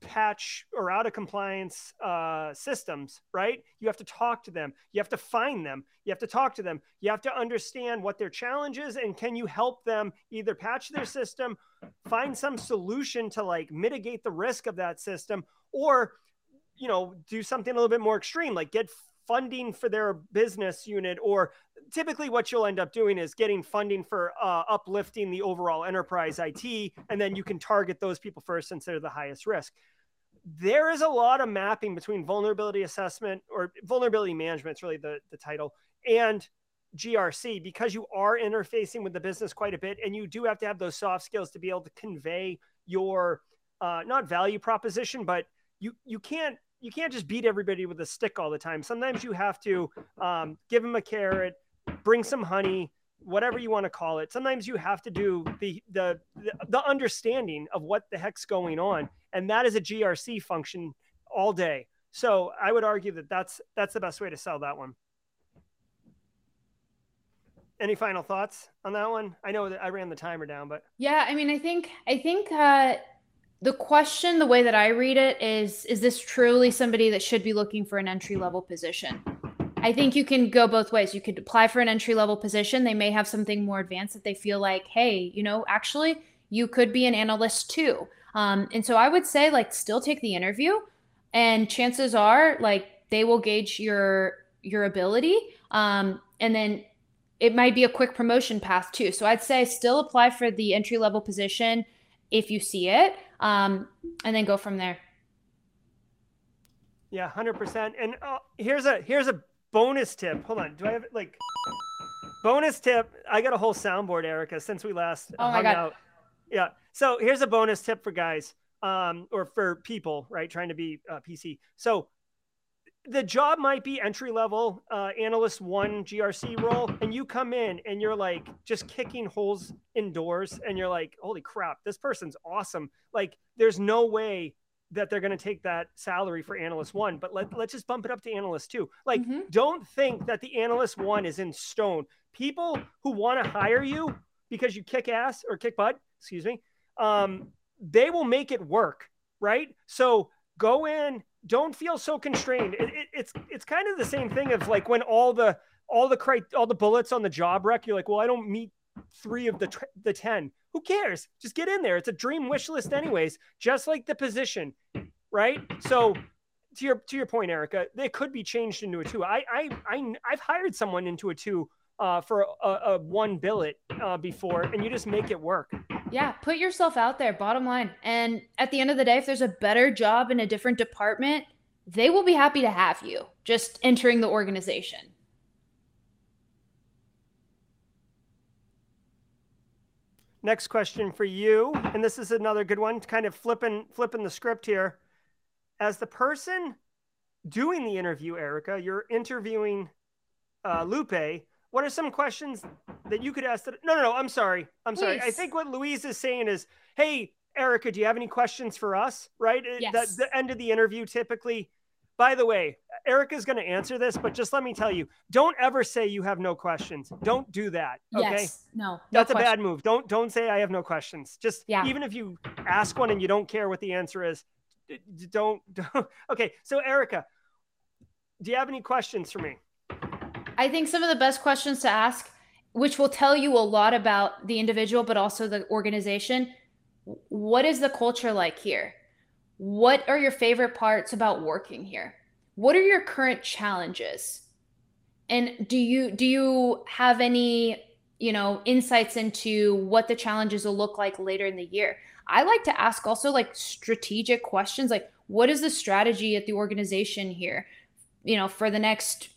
patch or out of compliance uh, systems, right? You have to talk to them. You have to find them. You have to talk to them. You have to understand what their challenge is and can you help them either patch their system, find some solution to like mitigate the risk of that system, or you know do something a little bit more extreme, like get funding for their business unit or typically what you'll end up doing is getting funding for uh, uplifting the overall enterprise IT, and then you can target those people first since they're the highest risk. There is a lot of mapping between vulnerability assessment or vulnerability management, it's really the, the title, and GRC because you are interfacing with the business quite a bit, and you do have to have those soft skills to be able to convey your uh, not value proposition, but you you can't you can't just beat everybody with a stick all the time. Sometimes you have to um, give them a carrot, bring some honey, whatever you want to call it. Sometimes you have to do the, the the understanding of what the heck's going on, and that is a GRC function all day. So I would argue that that's that's the best way to sell that one. Any final thoughts on that one? I know that I ran the timer down, but yeah, I mean, I think I think uh, the question, the way that I read it, is: Is this truly somebody that should be looking for an entry level position? I think you can go both ways. You could apply for an entry level position. They may have something more advanced that they feel like, hey, you know, actually, you could be an analyst too. Um, and so I would say, like, still take the interview, and chances are, like, they will gauge your your ability, um, and then it might be a quick promotion path too. So I'd say still apply for the entry level position if you see it, um, and then go from there. Yeah, hundred percent. And uh, here's a here's a bonus tip. Hold on. Do I have like bonus tip? I got a whole soundboard, Erika, since we last oh hung God. out. Yeah. So here's a bonus tip for guys, um, or for people, right, trying to be uh, PC. So the job might be entry level uh, analyst one GRC role, and you come in and you're like just kicking holes indoors, and you're like, holy crap, this person's awesome. Like, there's no way that they're going to take that salary for analyst one, but let, let's just bump it up to analyst two. Like, Mhm. don't think that the analyst one is in stone. People who want to hire you because you kick ass or kick butt, excuse me, um, they will make it work, right? So go in, don't feel so constrained. It, it, it's it's kind of the same thing of like when all the all the cri- all the bullets on the job wreck. you're like, well, I don't meet three of the tr- the ten. Who cares? Just get in there. It's a dream wish list, anyways. Just like the position, right? So to your to your point, Erika, they could be changed into a two. I I, I I've hired someone into a two uh, for a, a one billet uh, before, and you just make it work. Yeah, put yourself out there, bottom line. And at the end of the day, if there's a better job in a different department, they will be happy to have you just entering the organization. Next question for you, and this is another good one. Kind of flipping flipping the script here. As the person doing the interview, Erika, you're interviewing uh, Lupe. What are some questions that you could ask? That, no, no, no. I'm sorry. I'm sorry. I think what Louise is saying is, "Hey, Erika, do you have any questions for us?" Right? Uh, yes. The, the end of the interview typically. By the way, Erika's going to answer this, but just let me tell you: don't ever say you have no questions. Don't do that. Okay. Yes. No. no That's a question. bad move. Don't don't say I have no questions. Just Yeah. even if you ask one and you don't care what the answer is, don't, don't. [LAUGHS] Okay, so Erika, do you have any questions for me? I think some of the best questions to ask, which will tell you a lot about the individual, but also the organization. What is the culture like here? What are your favorite parts about working here? What are your current challenges? And do you do you have any, you know, insights into what the challenges will look like later in the year? I like to ask also like strategic questions like what is the strategy at the organization here you know for the next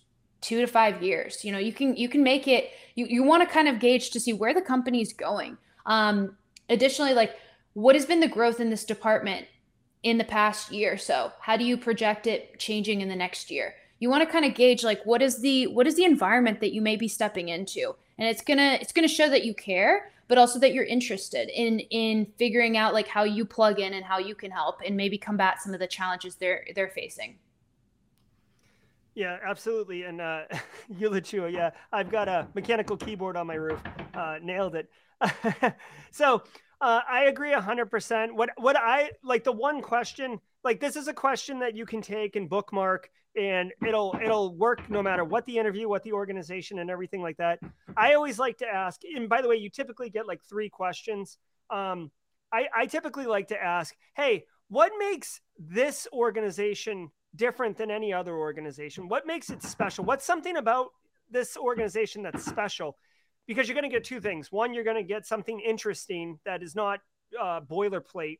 two to five years. You know you can you can make it you, you want to kind of gauge to see where the company is going. Um additionally like what has been the growth in this department in the past year or so? How do you project it changing in the next year? You want to kind of gauge like what is the what is the environment that you may be stepping into? And it's gonna it's gonna show that you care but also that you're interested in in figuring out like how you plug in and how you can help and maybe combat some of the challenges they're they're facing yeah, absolutely. And uh, [LAUGHS] Eulachua, yeah, I've got a mechanical keyboard on my roof. Uh, nailed it. [LAUGHS] so uh, I agree 100%. What, what I like the one question, like this is a question that you can take and bookmark and it'll it'll work no matter what the interview what the organization and everything like that i always like to ask and by the way you typically get like three questions um, I, I typically like to ask hey what makes this organization different than any other organization what makes it special what's something about this organization that's special because you're going to get two things one you're going to get something interesting that is not uh, boilerplate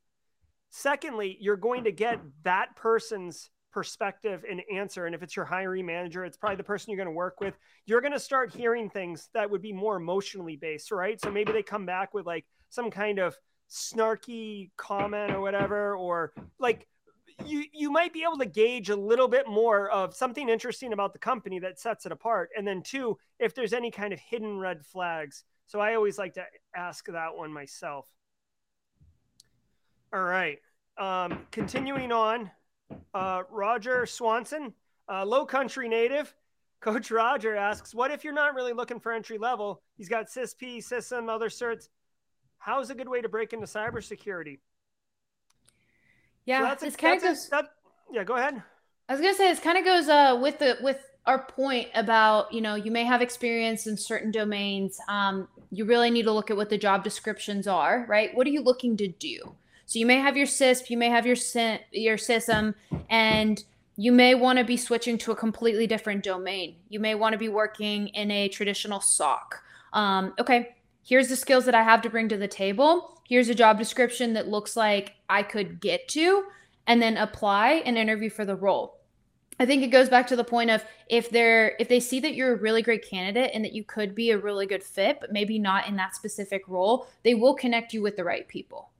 secondly you're going to get that person's perspective and answer. And if it's your hiring manager, it's probably the person you're going to work with. You're going to start hearing things that would be more emotionally based, right? So maybe they come back with like some kind of snarky comment or whatever, or like you you might be able to gauge a little bit more of something interesting about the company that sets it apart. And then two, if there's any kind of hidden red flags. So I always like to ask that one myself. All right. Um, continuing on, uh, Roger Swanson, uh, low country native. Coach Roger asks, What if you're not really looking for entry level? He's got CISSP, CISM, other certs. How is a good way to break into cybersecurity? Yeah, so that's this kind of goes. That, yeah, go ahead. I was gonna say this kind of goes uh, with the with our point about you know you may have experience in certain domains. Um, you really need to look at what the job descriptions are, right? What are you looking to do? So you may have your CISSP, you may have your your CISM, and you may want to be switching to a completely different domain. You may want to be working in a traditional SOC. Um, okay, here's the skills that I have to bring to the table. Here's a job description that looks like I could get to, and then apply and interview for the role. I think it goes back to the point of if they're if they see that you're a really great candidate and that you could be a really good fit, but maybe not in that specific role, they will connect you with the right people.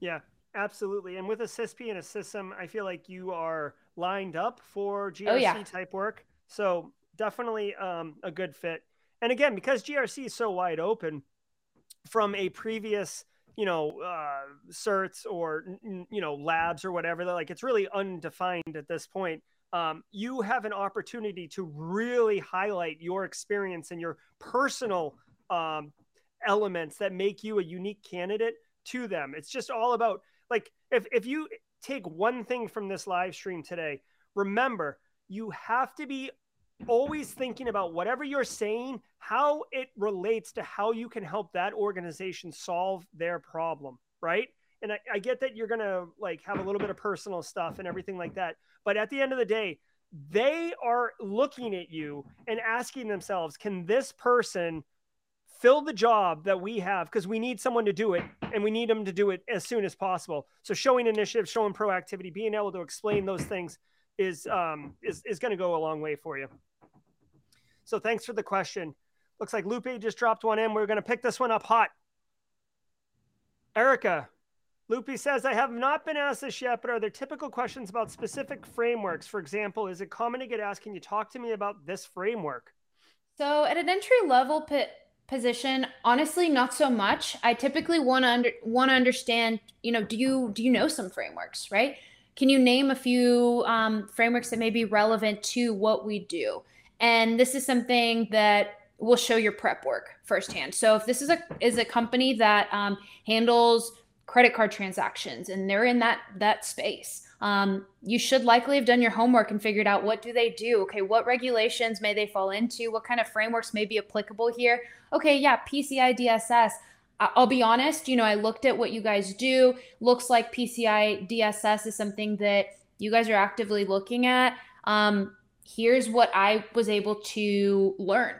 Yeah, absolutely. And with a CISSP and a CISM, I feel like you are lined up for GRC oh, yeah. type work. So definitely um, a good fit. And again, because GRC is so wide open from a previous, you know, uh, certs or, you know, labs or whatever, like it's really undefined at this point. Um, you have an opportunity to really highlight your experience and your personal um, elements that make you a unique candidate to them. It's just all about like if if you take one thing from this live stream today, remember you have to be always thinking about whatever you're saying, how it relates to how you can help that organization solve their problem, right? And I, I get that you're gonna like have a little bit of personal stuff and everything like that, but at the end of the day, they are looking at you and asking themselves, can this person fill the job that we have because we need someone to do it and we need them to do it as soon as possible. So showing initiative, showing proactivity, being able to explain those things is um, is is going to go a long way for you. So thanks for the question. Looks like Lupe just dropped one in. We're going to pick this one up hot. Erika, Lupe says, I have not been asked this yet, but are there typical questions about specific frameworks? For example, is it common to get asked, can you talk to me about this framework? So at an entry level position honestly not so much i typically want to under, want to understand you know do you do you know some frameworks right can you name a few um, frameworks that may be relevant to what we do and this is something that will show your prep work firsthand. So if this is a is a company that um, handles credit card transactions and they're in that that space um, you should likely have done your homework and figured out what do they do? Okay what regulations may they fall into? What kind of frameworks may be applicable here? Okay yeah pci dss I'll be honest, you know, I looked at what you guys do. Looks like PCI DSS is something that you guys are actively looking at. Um, here's what I was able to learn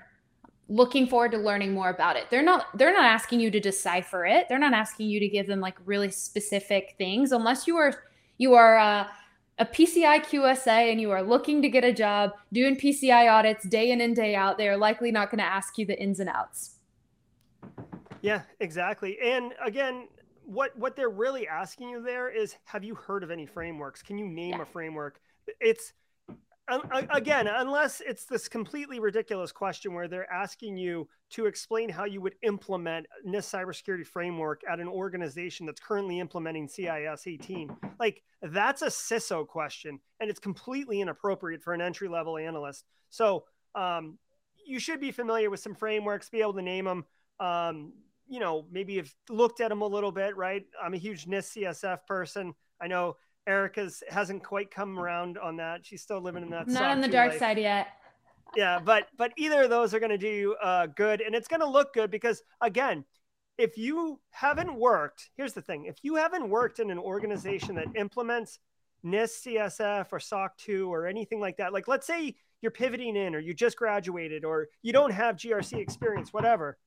looking forward to learning more about it. They're not they're not asking you to decipher it. They're not asking you to give them like really specific things unless you are you are uh, a PCI QSA and you are looking to get a job doing PCI audits day in and day out. They are likely not going to ask you the ins and outs. Yeah, exactly. And again, what what they're really asking you there is have you heard of any frameworks? Can you name yeah. a framework? It's again, unless it's this completely ridiculous question where they're asking you to explain how you would implement NIST cybersecurity framework at an organization that's currently implementing CIS 18, like that's a CISO question, and it's completely inappropriate for an entry level analyst. So um, you should be familiar with some frameworks, be able to name them. Um, you know, maybe have looked at them a little bit, right? I'm a huge NIST CSF person. I know Erika's hasn't quite come around on that. She's still living in that. Not on the dark life. side yet. Yeah, but but either of those are going to do uh, good, and it's going to look good because again, if you haven't worked, here's the thing: if you haven't worked in an organization that implements NIST CSF or SOC 2 or anything like that, like let's say you're pivoting in, or you just graduated, or you don't have GRC experience, whatever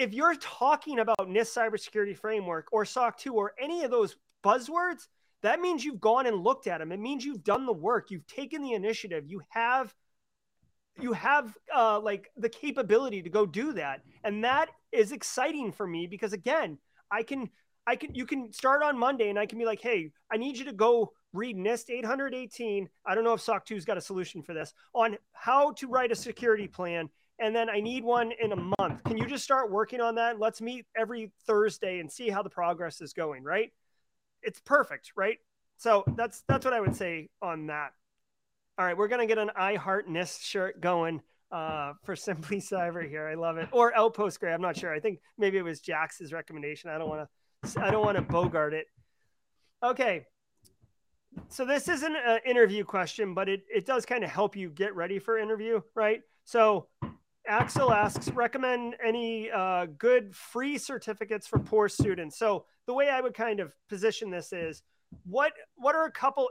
if you're talking about NIST cybersecurity framework or SOC 2 or any of those buzzwords, that means you've gone and looked at them. It means you've done the work. You've taken the initiative. You have you have uh, like the capability to go do that, and that is exciting for me because again, I can I can you can start on Monday and I can be like, hey, I need you to go read NIST 818. I don't know if SOC 2's got a solution for this on how to write a security plan and then I need one in a month. Can you just start working on that? Let's meet every Thursday and see how the progress is going, right? It's perfect, right? So that's that's what I would say on that. All right, we're gonna get an I Heart NIST shirt going uh, for [LAUGHS] Simply Cyber here. I love it. Or Outpost Gray. I'm not sure. I think maybe it was Jax's recommendation. I don't want to. I don't want to bogart it. Okay. So this isn't an interview question, but it, it does kind of help you get ready for interview, right? So Axel asks, recommend any uh, good free certificates for poor students. So the way I would kind of position this is, what what are a couple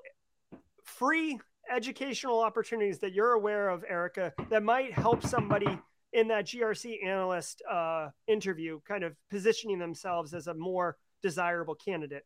free educational opportunities that you're aware of, Erika, that might help somebody in that GRC analyst uh, interview, kind of positioning themselves as a more desirable candidate?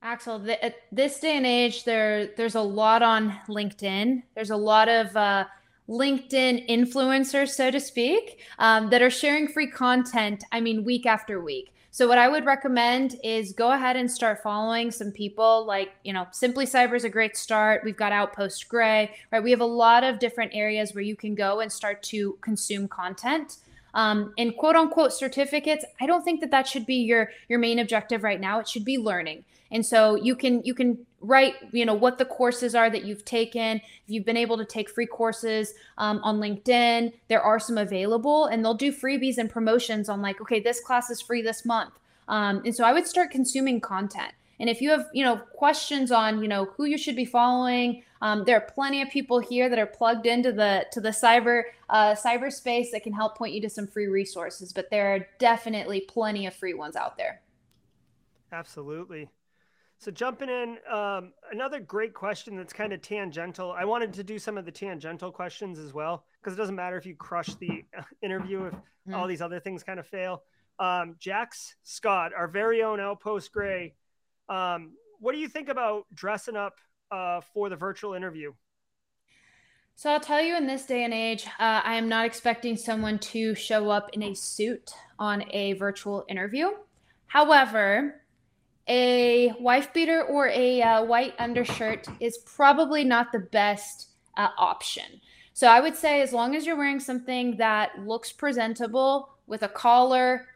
Axel, th- at this day and age, there there's a lot on LinkedIn. There's a lot of uh, LinkedIn influencers, so to speak, um, that are sharing free content, I mean, week after week. So, what I would recommend is go ahead and start following some people like, you know, Simply Cyber is a great start. We've got Outpost Gray, right? We have a lot of different areas where you can go and start to consume content. Um, and quote unquote certificates, I don't think that that should be your your main objective right now. It should be learning. And so you can you can write you know what the courses are that you've taken. If you've been able to take free courses um, on LinkedIn, there are some available, and they'll do freebies and promotions on like okay this class is free this month. Um, and so I would start consuming content. And if you have, you know, questions on, you know, who you should be following, um, there are plenty of people here that are plugged into the to the cyber uh, cyberspace that can help point you to some free resources. But there are definitely plenty of free ones out there. Absolutely. So jumping in, um, another great question that's kind of tangential. I wanted to do some of the tangential questions as well because it doesn't matter if you crush the uh, interview if mm-hmm. all these other things kind of fail. Um, Jax Scott, our very own Outpost Gray, um, what do you think about dressing up uh, for the virtual interview? So I'll tell you, in this day and age, uh, I am not expecting someone to show up in a suit on a virtual interview. However, a wife beater or a uh, white undershirt is probably not the best uh, option. So I would say, as long as you're wearing something that looks presentable with a collar,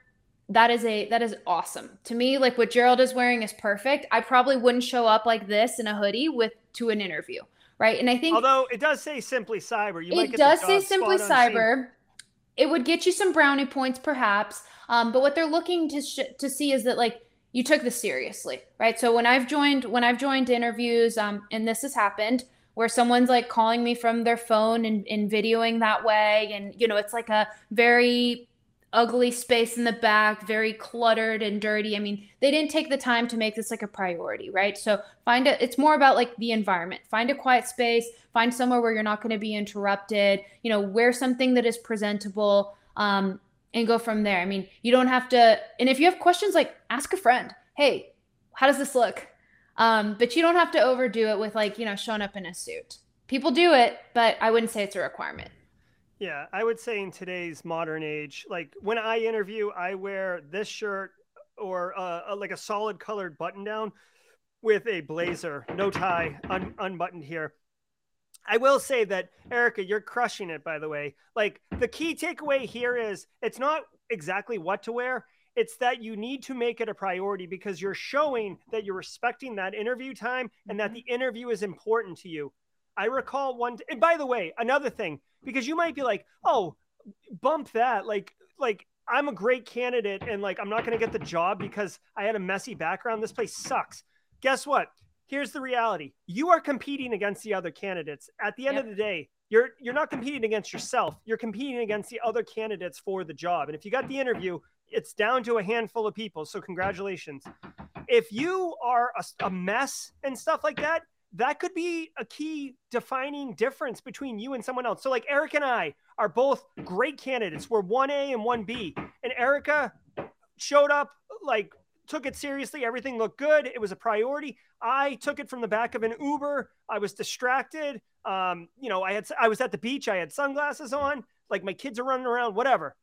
that is a that is awesome to me. Like what Gerald is wearing is perfect. I probably wouldn't show up like this in a hoodie with to an interview, right? And I think although it does say simply cyber, you it does say simply cyber. It would get you some brownie points, perhaps. Um, but what they're looking to sh- to see is that like you took this seriously, right? So when I've joined when I've joined interviews, um, and this has happened where someone's like calling me from their phone and, and videoing that way, and you know, it's like a very ugly space in the back, very cluttered and dirty. I mean, they didn't take the time to make this like a priority, right? So find it, it's more about like the environment. Find a quiet space, find somewhere where you're not going to be interrupted, you know, wear something that is presentable. Um, and go from there. I mean, you don't have to, and if you have questions, like ask a friend, hey, how does this look? Um, but you don't have to overdo it with like, you know, showing up in a suit. People do it, but I wouldn't say it's a requirement. Yeah, I would say in today's modern age, like when I interview, I wear this shirt or uh, a, like a solid colored button down with a blazer, no tie, un- unbuttoned here. I will say that Erika, you're crushing it. By the way, like the key takeaway here is it's not exactly what to wear. It's that you need to make it a priority because you're showing that you're respecting that interview time and that mm-hmm. the interview is important to you. I recall one. T- and by the way, another thing, because you might be like, oh, bump that. Like, like I'm a great candidate and like I'm not going to get the job because I had a messy background. This place sucks. Guess what? Here's the reality. You are competing against the other candidates. At the end yep. of the day, you're you're not competing against yourself. You're competing against the other candidates for the job. And if you got the interview, it's down to a handful of people. So congratulations. If you are a, a mess and stuff like that, that could be a key defining difference between you and someone else. So, like Eric and I are both great candidates. We're 1A and 1B. And Erika showed up, like, took it seriously. Everything looked good. It was a priority. I took it from the back of an Uber. I was distracted. Um, you know, I had I was at the beach. I had sunglasses on. Like my kids are running around. Whatever.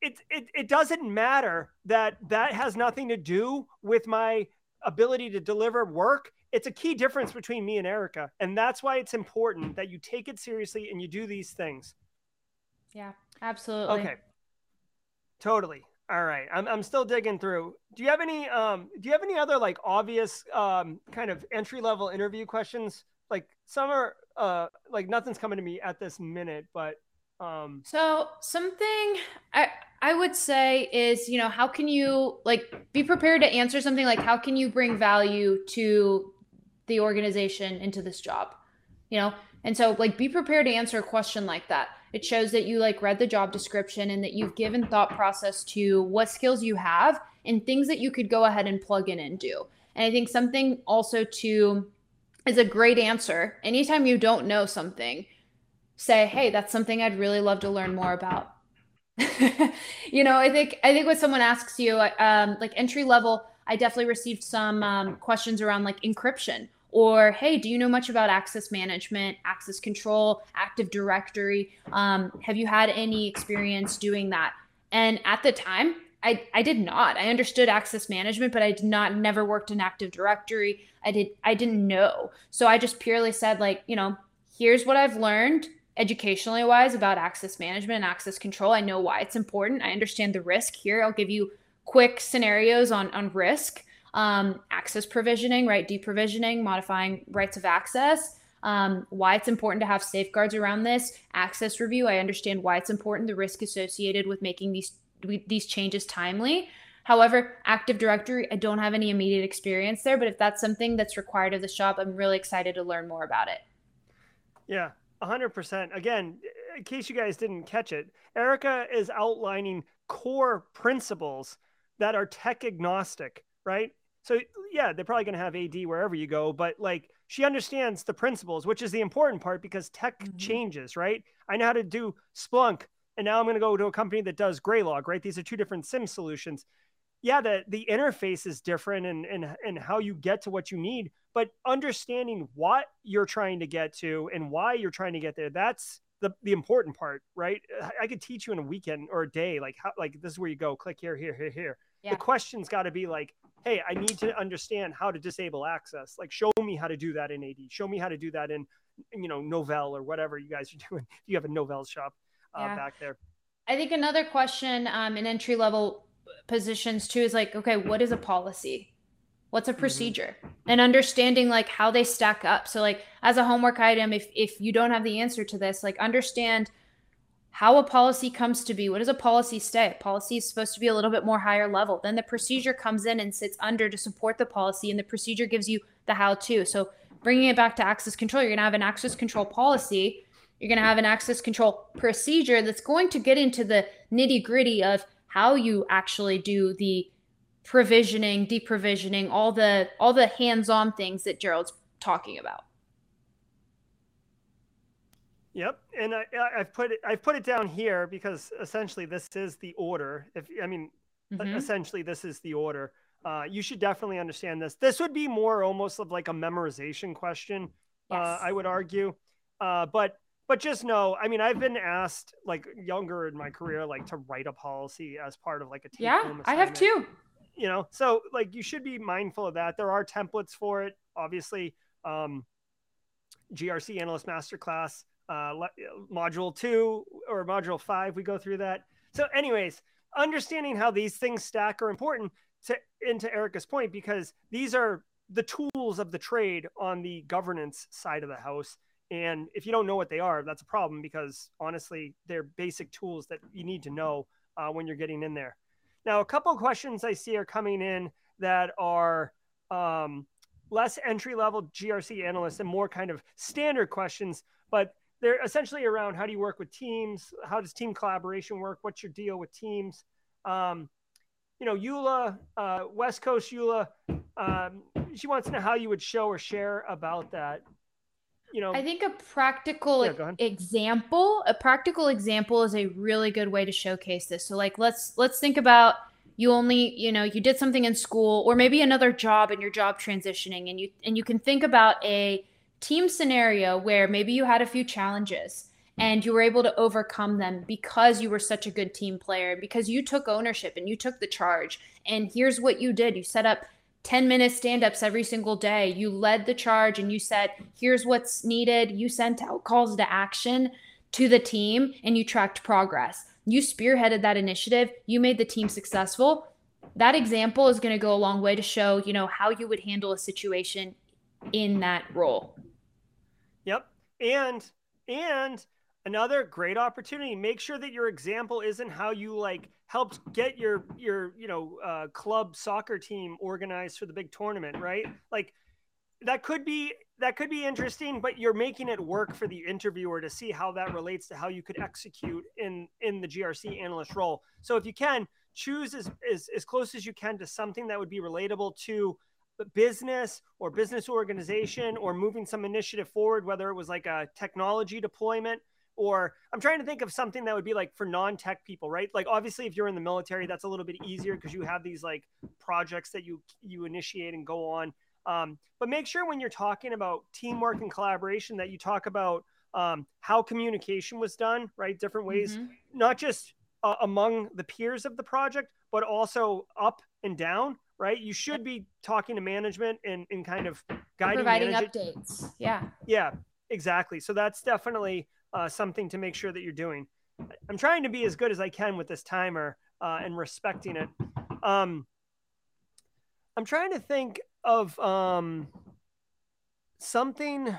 It it it doesn't matter that that has nothing to do with my ability to deliver work it's a key difference between me and Erika. And that's why it's important that you take it seriously and you do these things. Yeah, absolutely. Okay. Totally. All right. I'm, I'm still digging through. Do you have any um do you have any other like obvious um kind of entry level interview questions? Like some are uh like nothing's coming to me at this minute, but um So something I I would say is, you know, how can you like be prepared to answer something like how can you bring value to the organization into this job you know and so like be prepared to answer a question like that it shows that you like read the job description and that you've given thought process to what skills you have and things that you could go ahead and plug in and do. And i think something also to is a great answer. Anytime you don't know something say hey that's something i'd really love to learn more about. [LAUGHS] You know i think i think when someone asks you um, like entry level i definitely received some um, questions around like encryption or hey do you know much about access management access control active directory? Um, have you had any experience doing that? And at the time I, I did not. I understood access management but i did not never worked in active directory. I did i didn't know. So i just purely said like you know here's what i've learned educationally wise about access management and access control. I know why it's important. I understand the risk. Here i'll give you quick scenarios on on risk um, access provisioning, right? Deprovisioning, modifying rights of access. Um, why it's important to have safeguards around this access review. I understand why it's important, the risk associated with making these these changes timely. However, Active Directory, I don't have any immediate experience there, but if that's something that's required of the shop, I'm really excited to learn more about it. Yeah, 100%. Again, in case you guys didn't catch it, Erika is outlining core principles that are tech agnostic, right? So yeah, they're probably going to have AD wherever you go, but like she understands the principles, which is the important part because tech mm-hmm. changes, right? I know how to do Splunk, and now I'm going to go to a company that does Graylog, right? These are two different SIEM solutions. Yeah, the the interface is different and and and how you get to what you need, but understanding what you're trying to get to and why you're trying to get there, that's the, the important part, right? I could teach you in a weekend or a day, like how like this is where you go, click here, here, here, here. Yeah. The question's got to be like, hey, I need to understand how to disable access. Like, show me how to do that in AD. Show me how to do that in, you know, Novell or whatever you guys are [LAUGHS] doing. If you have a Novell shop uh, yeah. back there. I think another question um, in entry level positions too is like, okay, what is a policy? What's a mm-hmm. procedure? Mm-hmm. And understanding like how they stack up. So like as a homework item, if if you don't have the answer to this, like understand how a policy comes to be. What does a policy say? Policy is supposed to be a little bit more higher level. Then the procedure comes in and sits under to support the policy, and the procedure gives you the how to. So bringing it back to access control, you're going to have an access control policy. You're going to have an access control procedure that's going to get into the nitty gritty of how you actually do the provisioning, deprovisioning, all the all the hands-on things that Gerald's talking about. Yep, and I, have put it I've put it down here because essentially this is the order. If I mean, mm-hmm. essentially this is the order. Uh, you should definitely understand this. This would be more almost of like a memorization question. Uh, yes. Uh, I would argue, uh, but but just know. I mean, I've been asked like younger in my career, like to write a policy as part of like a team. Yeah, I have too. You know, so like you should be mindful of that. There are templates for it, obviously. Um, GRC Analyst Masterclass uh, module two or module five, we go through that. So, anyways, understanding how these things stack are important to into Erika's point because these are the tools of the trade on the governance side of the house. And if you don't know what they are, that's a problem because honestly, they're basic tools that you need to know uh, when you're getting in there. Now, a couple questions I see are coming in that are um, less entry level GRC analysts and more kind of standard questions, but they're essentially around how do you work with teams? How does team collaboration work? What's your deal with teams? Um, you know, Eula, uh, West Coast Eula, um, she wants to know how you would show or share about that. You know, I think a practical yeah, example, a practical example is a really good way to showcase this. So like, let's, let's think about you only, you know, you did something in school or maybe another job and your job transitioning and you, and you can think about a, team scenario where maybe you had a few challenges mm. and you were able to overcome them because you were such a good team player, because you took ownership and you took the charge. And here's what you did you set up 10 minute stand ups every single day. You led the charge and you said, here's what's needed. You sent out calls to action to the team and you tracked progress. You spearheaded that initiative. You made the team successful. That example is going to go a long way to show, you know, how you would handle a situation in that role. And and another great opportunity make sure that your example isn't how you like helped get your your you know uh, club soccer team organized for the big tournament right? Like that could be that could be interesting but you're making it work for the interviewer to see how that relates to how you could execute in in the grc analyst role. So if you can choose as, as, as close as you can to something that would be relatable to business or business organization or moving some initiative forward, whether it was like a technology deployment or I'm trying to think of something that would be like for non-tech people, right? Like obviously if you're in the military, that's a little bit easier because you have these like projects that you you initiate and go on. Um, but make sure when you're talking about teamwork and collaboration that you talk about um, how communication was done, right? Different ways, mm-hmm. not just uh, among the peers of the project, but also up and down right? You should be talking to management and, and kind of guiding providing updates. Yeah. Yeah, exactly. So that's definitely uh, something to make sure that you're doing. I'm trying to be as good as I can with this timer uh, and respecting it. Um, I'm trying to think of um, something.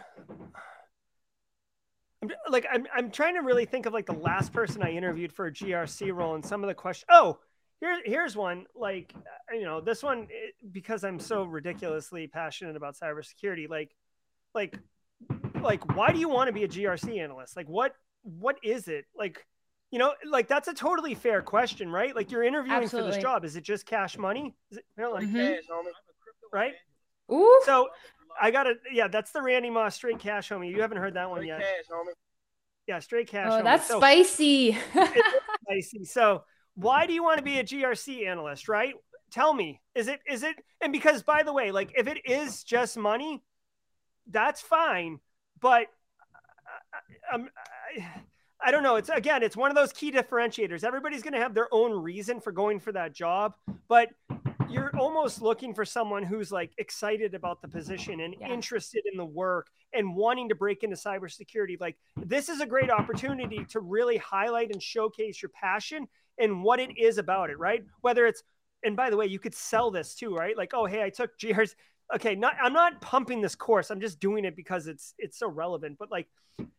I'm, like I'm, I'm trying to really think of like the last person I interviewed for a GRC role and some of the questions. Oh, here, here's one like uh, you know this one because i'm so ridiculously passionate about cybersecurity like like like why do you want to be a grc analyst? Like what what is it? Like you know like that's a totally fair question right? Like you're interviewing Absolutely. for this job. Is it just cash money? Is it you know, like mm-hmm. right? Ooh. so i gotta yeah that's the randy moss straight cash homie. You haven't heard that one yet. cash, yeah straight cash oh homie. that's so, spicy. [LAUGHS] Spicy. So why do you want to be a GRC analyst, right? Tell me, is it is it and because by the way, like if it is just money, that's fine, but I, I'm I, I don't know. It's again, it's one of those key differentiators. Everybody's going to have their own reason for going for that job, but you're almost looking for someone who's like excited about the position and yeah. interested in the work and wanting to break into cybersecurity. Like this is a great opportunity to really highlight and showcase your passion and what it is about it, right? Whether it's and by the way, you could sell this too, right? Like, oh, hey, I took GRC, okay, not I'm not pumping this course. I'm just doing it because it's it's so relevant. But like,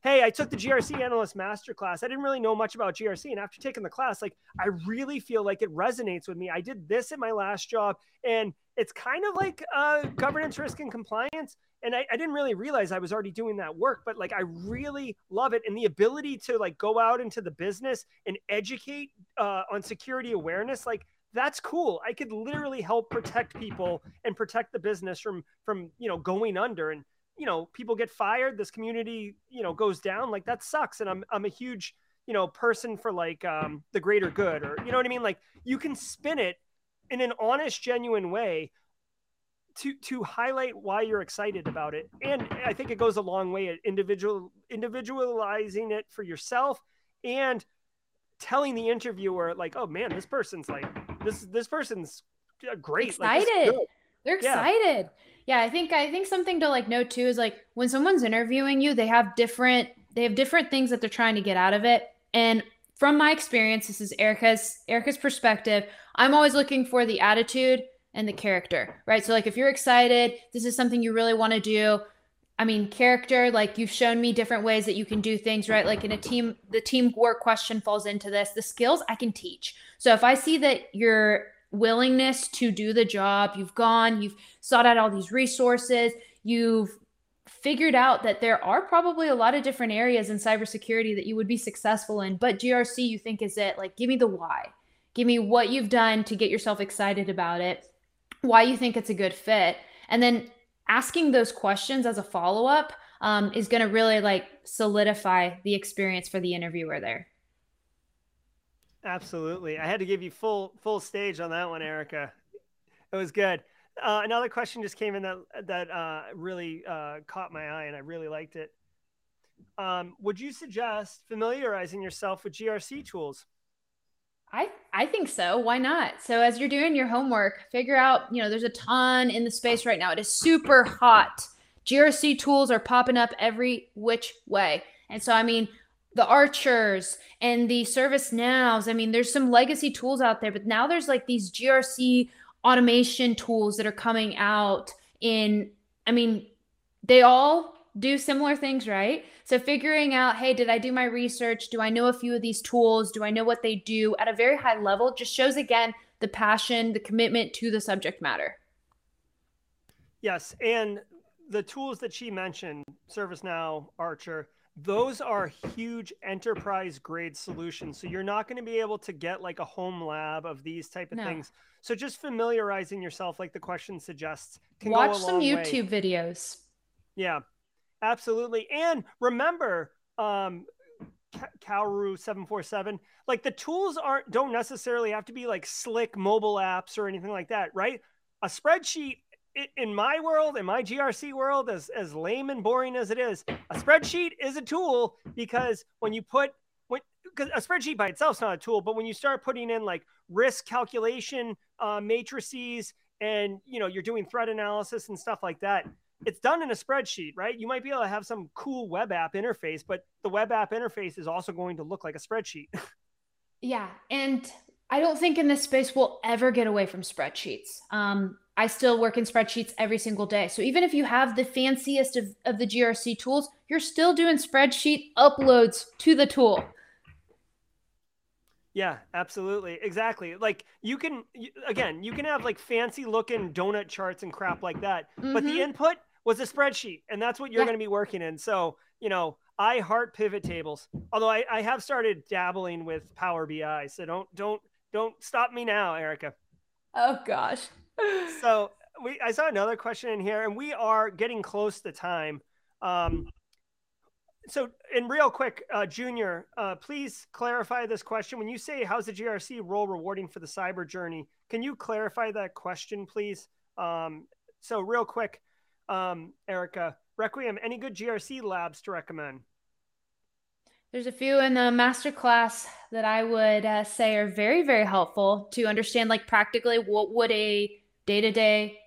hey, I took the GRC analyst masterclass. I didn't really know much about GRC, and after taking the class, like I really feel like it resonates with me. I did this at my last job, and it's kind of like uh, governance, risk, and compliance. And I, I didn't really realize I was already doing that work, but like I really love it, and the ability to like go out into the business and educate uh, on security awareness, like that's cool. I could literally help protect people and protect the business from from you know going under and you know people get fired. This community you know goes down. Like that sucks. And I'm I'm a huge you know person for like um, the greater good or you know what I mean. Like you can spin it in an honest, genuine way to to highlight why you're excited about it. And I think it goes a long way at individual individualizing it for yourself and telling the interviewer like, oh man, this person's like this this person's uh, great. Excited. Like, They're excited. Yeah. yeah, I think I think something to like note too is like when someone's interviewing you, they have different they have different things that they're trying to get out of it. And from my experience, this is Erika's Erika's perspective. I'm always looking for the attitude and the character, right? So like if you're excited, this is something you really want to do. I mean, character, like you've shown me different ways that you can do things, right? Like in a team, the teamwork question falls into this. The skills I can teach. So if I see that your willingness to do the job, you've gone, you've sought out all these resources, you've figured out that there are probably a lot of different areas in cybersecurity that you would be successful in, but GRC you think is it. Like, give me the why. Give me what you've done to get yourself excited about it, why you think it's a good fit. And then asking those questions as a follow up um, is going to really like solidify the experience for the interviewer there. Absolutely, I had to give you full full stage on that one, Erika. It was good. Uh, another question just came in that that uh, really uh, caught my eye, and I really liked it. Um, would you suggest familiarizing yourself with GRC tools? I I think so. Why not? So as you're doing your homework, figure out, you know, there's a ton in the space right now. It is super hot. GRC tools are popping up every which way. And so I mean, the archers and the ServiceNows, I mean, there's some legacy tools out there, but now there's like these GRC automation tools that are coming out in I mean, they all do similar things, right? So figuring out, hey, did I do my research? Do I know a few of these tools? Do I know what they do at a very high level? Just shows again the passion, the commitment to the subject matter. Yes, and the tools that she mentioned, ServiceNow, Archer, those are huge enterprise grade solutions. So you're not going to be able to get like a home lab of these type of no. things. So just familiarizing yourself, like the question suggests, watch some YouTube way. videos. Yeah, Absolutely. And remember, um, Kaoru 747, like the tools aren't don't necessarily have to be like slick mobile apps or anything like that, right? A spreadsheet in my world, in my GRC world, as as lame and boring as it is, a spreadsheet is a tool because when you put when because a spreadsheet by itself is not a tool, but when you start putting in like risk calculation uh, matrices and you know you're doing threat analysis and stuff like that, it's done in a spreadsheet, right? You might be able to have some cool web app interface, but the web app interface is also going to look like a spreadsheet. [LAUGHS] yeah. And I don't think in this space we'll ever get away from spreadsheets. Um, I still work in spreadsheets every single day. So even if you have the fanciest of, of the GRC tools, you're still doing spreadsheet uploads to the tool. Yeah, absolutely. Exactly. Like you can again, you can have like fancy looking donut charts and crap like that, mm-hmm. but the mm-hmm. input was a spreadsheet, and that's what you're yeah. going to be working in. So, you know, I heart pivot tables. Although I, I have started dabbling with Power BI, so don't don't don't stop me now, Erika. Oh gosh. so we I saw another question in here, and we are getting close to time. Um, so, and real quick, uh, Junior, uh, please clarify this question. When you say how's the GRC role rewarding for the cyber journey, can you clarify that question, please? Um, so, real quick, um, Erika, Requiem, any good GRC labs to recommend? There's a few in the masterclass that I would uh, say are very, very helpful to understand, like practically what would a day to day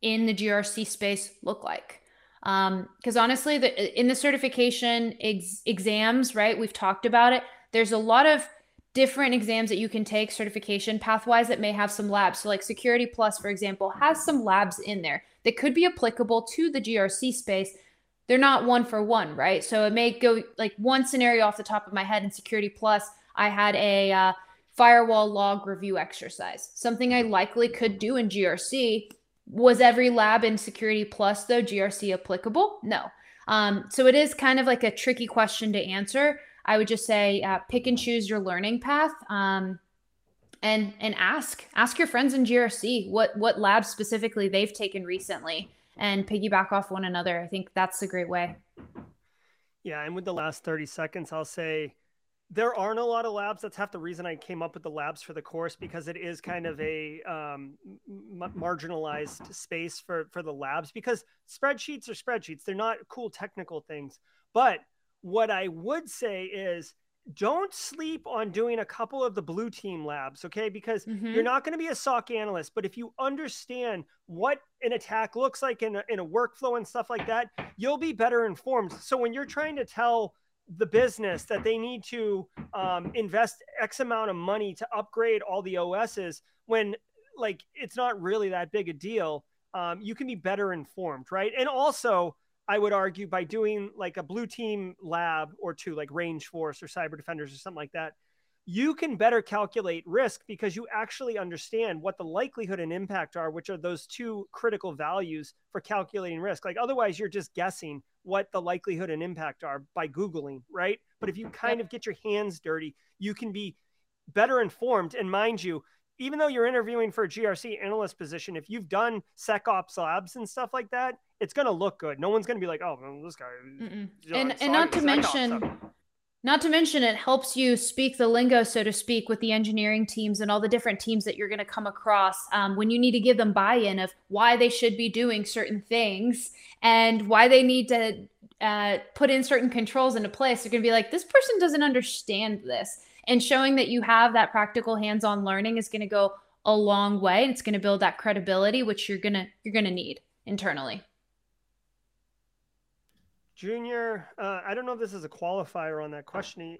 in the GRC space look like. Because um, honestly, the, in the certification ex- exams, right, we've talked about it. There's a lot of different exams that you can take certification pathwise that may have some labs. So, like Security Plus, for example, has some labs in there that could be applicable to the GRC space. They're not one for one, right? So, it may go like one scenario off the top of my head in Security Plus. I had a uh, firewall log review exercise, something I likely could do in GRC. Was every lab in Security Plus, though, GRC applicable? No. Um, so, it is kind of like a tricky question to answer. I would just say uh, pick and choose your learning path. Um, and and ask ask your friends in GRC what what labs specifically they've taken recently and piggyback off one another. I think that's a great way. Yeah, and with the last 30 seconds, I'll say there aren't a lot of labs. That's half the reason I came up with the labs for the course because it is kind of a um, m- marginalized space for for the labs because spreadsheets are spreadsheets. They're not cool technical things, but what I would say is don't sleep on doing a couple of the blue team labs, okay? Because mm-hmm. you're not going to be a SOC analyst, but if you understand what an attack looks like in a, in a workflow and stuff like that, you'll be better informed. So when you're trying to tell the business that they need to um, invest X amount of money to upgrade all the OSs, when like it's not really that big a deal, um, you can be better informed, right? And also, I would argue by doing like a blue team lab or two, like RangeForce or CyberDefenders or something like that, you can better calculate risk because you actually understand what the likelihood and impact are, which are those two critical values for calculating risk. Like otherwise, you're just guessing what the likelihood and impact are by Googling, right? But if you kind of get your hands dirty, you can be better informed. And mind you, even though you're interviewing for a GRC analyst position, if you've done SecOps labs and stuff like that, it's going to look good. No one's going to be like, oh, well, this guy. and and not to mention, not to mention, it helps you speak the lingo, so to speak, with the engineering teams and all the different teams that you're going to come across um, when you need to give them buy-in of why they should be doing certain things and why they need to uh, put in certain controls into place. They're going to be like, this person doesn't understand this and showing that you have that practical hands-on learning is going to go a long way. It's going to build that credibility which you're going to you're going to need internally. Junior uh, i don't know if this is a qualifier on that question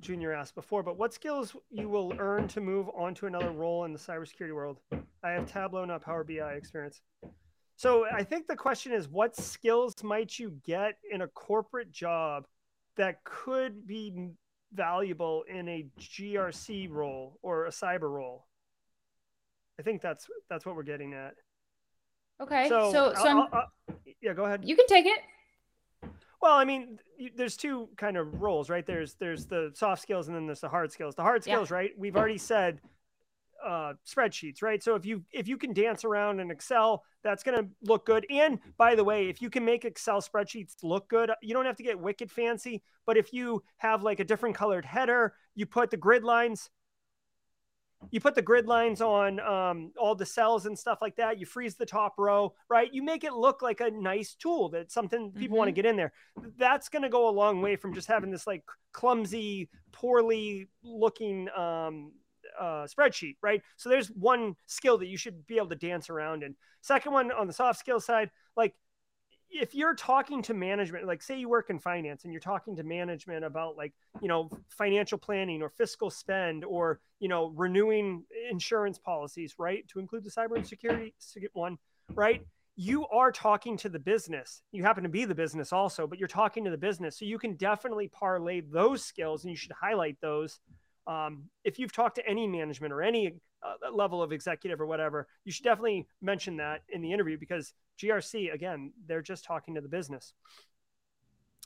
junior asked before but what skills you will earn to move on to another role in the cybersecurity world? I have tableau not Power BI experience. So i think the question is what skills might you get in a corporate job that could be valuable in a GRC role or a cyber role. I think that's that's what we're getting at. Okay. So so, so I'll, I'll, yeah, go ahead. You can take it. Well, I mean, there's two kind of roles, right? There's there's the soft skills and then there's the hard skills. The hard skills, yeah. right? We've already said uh, spreadsheets, right? So if you if you can dance around in Excel, that's going to look good. And by the way, if you can make Excel spreadsheets look good, you don't have to get wicked fancy. But if you have like a different colored header, you put the grid lines, you put the grid lines on um, all the cells and stuff like that. You freeze the top row, right? You make it look like a nice tool that's something people mm-hmm. want to get in there. That's going to go a long way from just having this like clumsy, poorly looking um, uh, spreadsheet, right? So there's one skill that you should be able to dance around And Second one on the soft skill side, like if you're talking to management, like say you work in finance and you're talking to management about like, you know, financial planning or fiscal spend or, you know, renewing insurance policies, right? To include the cyber security one, right? You are talking to the business. You happen to be the business also, but you're talking to the business. So you can definitely parlay those skills and you should highlight those um, if you've talked to any management or any uh, level of executive or whatever, you should definitely mention that in the interview because GRC, again, they're just talking to the business.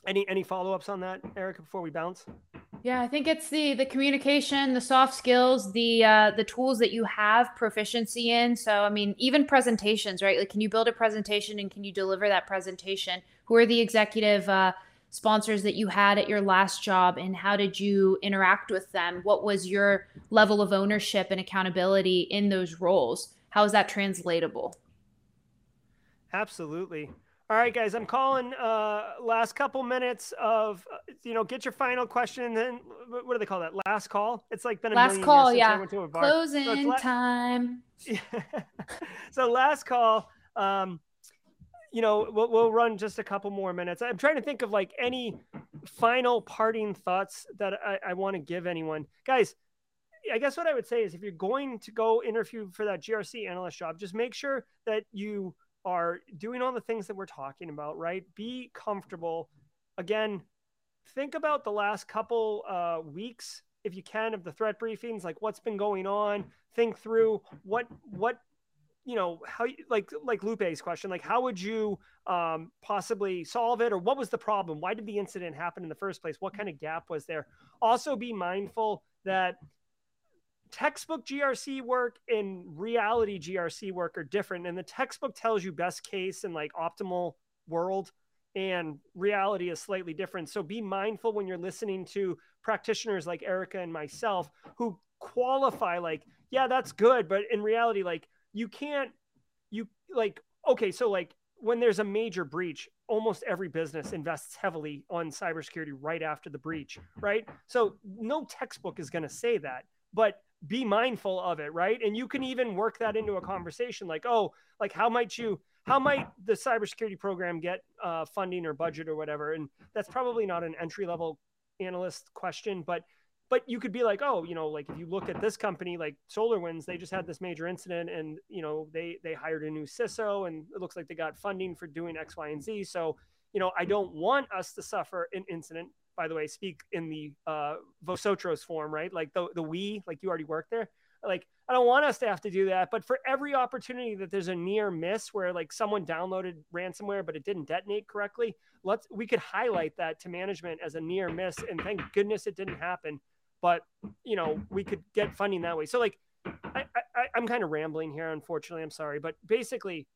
Any any follow ups on that, Erika, before we bounce? Yeah, I think it's the the communication, the soft skills, the uh, the tools that you have proficiency in. So, I mean, even presentations, right? Like, can you build a presentation and can you deliver that presentation? Who are the executive uh, sponsors that you had at your last job and how did you interact with them? What was your level of ownership and accountability in those roles? How is that translatable? Absolutely. All right, guys, I'm calling uh, last couple minutes of, uh, you know, get your final question. And then what do they call that? Last call. It's like been a last call. yeah. Closing so la- time. [LAUGHS] so last call. Um, you know, we'll, we'll run just a couple more minutes. I'm trying to think of like any final parting thoughts that I, I want to give anyone. Guys, I guess what I would say is if you're going to go interview for that GRC analyst job, just make sure that you are doing all the things that we're talking about, right? Be comfortable. Again, think about the last couple uh, weeks, if you can, of the threat briefings, like what's been going on. Think through what what you know how like like Lupe's question, like how would you um, possibly solve it, or what was the problem? Why did the incident happen in the first place? What kind of gap was there? Also, be mindful that textbook GRC work and reality GRC work are different. And the textbook tells you best case and like optimal world, and reality is slightly different. So be mindful when you're listening to practitioners like Erika and myself who qualify like, yeah, that's good. But in reality, like, you can't, you like, okay, so like when there's a major breach, almost every business invests heavily on cybersecurity right after the breach, right? So no textbook is going to say that, but be mindful of it, right? And you can even work that into a conversation like, oh, like how might you, how might the cybersecurity program get uh, funding or budget or whatever? And that's probably not an entry level analyst question, but but you could be like, oh, you know, like if you look at this company, like SolarWinds, they just had this major incident, and you know, they they hired a new CISO, and it looks like they got funding for doing X, Y, and Z. So, you know, I don't want us to suffer an incident by the way, speak in the uh, Vosotros form, right? Like the, the we, like you already work there. Like, I don't want us to have to do that. But for every opportunity that there's a near miss where like someone downloaded ransomware, but it didn't detonate correctly, let's, we could highlight that to management as a near miss. And thank goodness it didn't happen. But, you know, we could get funding that way. So, like, I, I, I'm kind of rambling here, unfortunately. I'm sorry. But basically,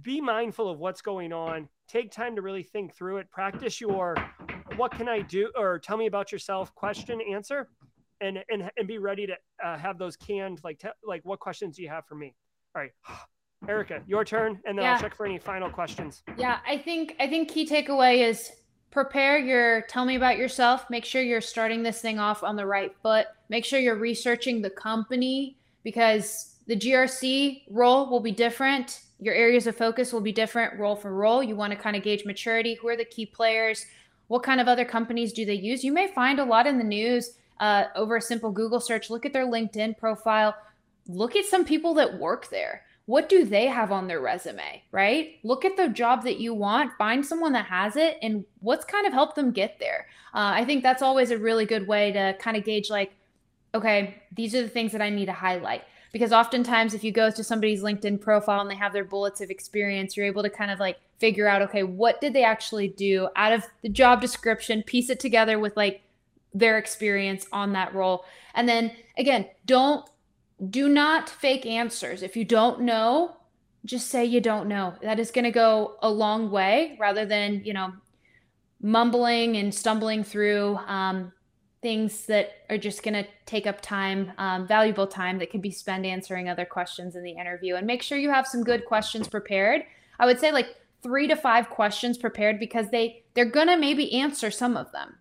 be mindful of what's going on. Take time to really think through it. Practice your what can I do or tell me about yourself question answer and and, and be ready to uh, have those canned like te- like what questions do you have for me? All right. [SIGHS] Erika, your turn and then yeah. I'll check for any final questions. Yeah, I think I think key takeaway is prepare your tell me about yourself. Make sure you're starting this thing off on the right foot. Make sure you're researching the company because the GRC role will be different your areas of focus will be different role for role. You want to kind of gauge maturity. Who are the key players? What kind of other companies do they use? You may find a lot in the news uh, over a simple Google search. Look at their LinkedIn profile. Look at some people that work there. What do they have on their resume, right? Look at the job that you want, find someone that has it, and what's kind of helped them get there. Uh, I think that's always a really good way to kind of gauge, like, okay, these are the things that I need to highlight because oftentimes if you go to somebody's linkedin profile and they have their bullets of experience you're able to kind of like figure out okay what did they actually do out of the job description piece it together with like their experience on that role and then again don't do not fake answers if you don't know just say you don't know that is going to go a long way rather than you know mumbling and stumbling through um, things that are just going to take up time, um, valuable time that can be spent answering other questions in the interview. And make sure you have some good questions prepared. I would say like three to five questions prepared because they they're going to maybe answer some of them.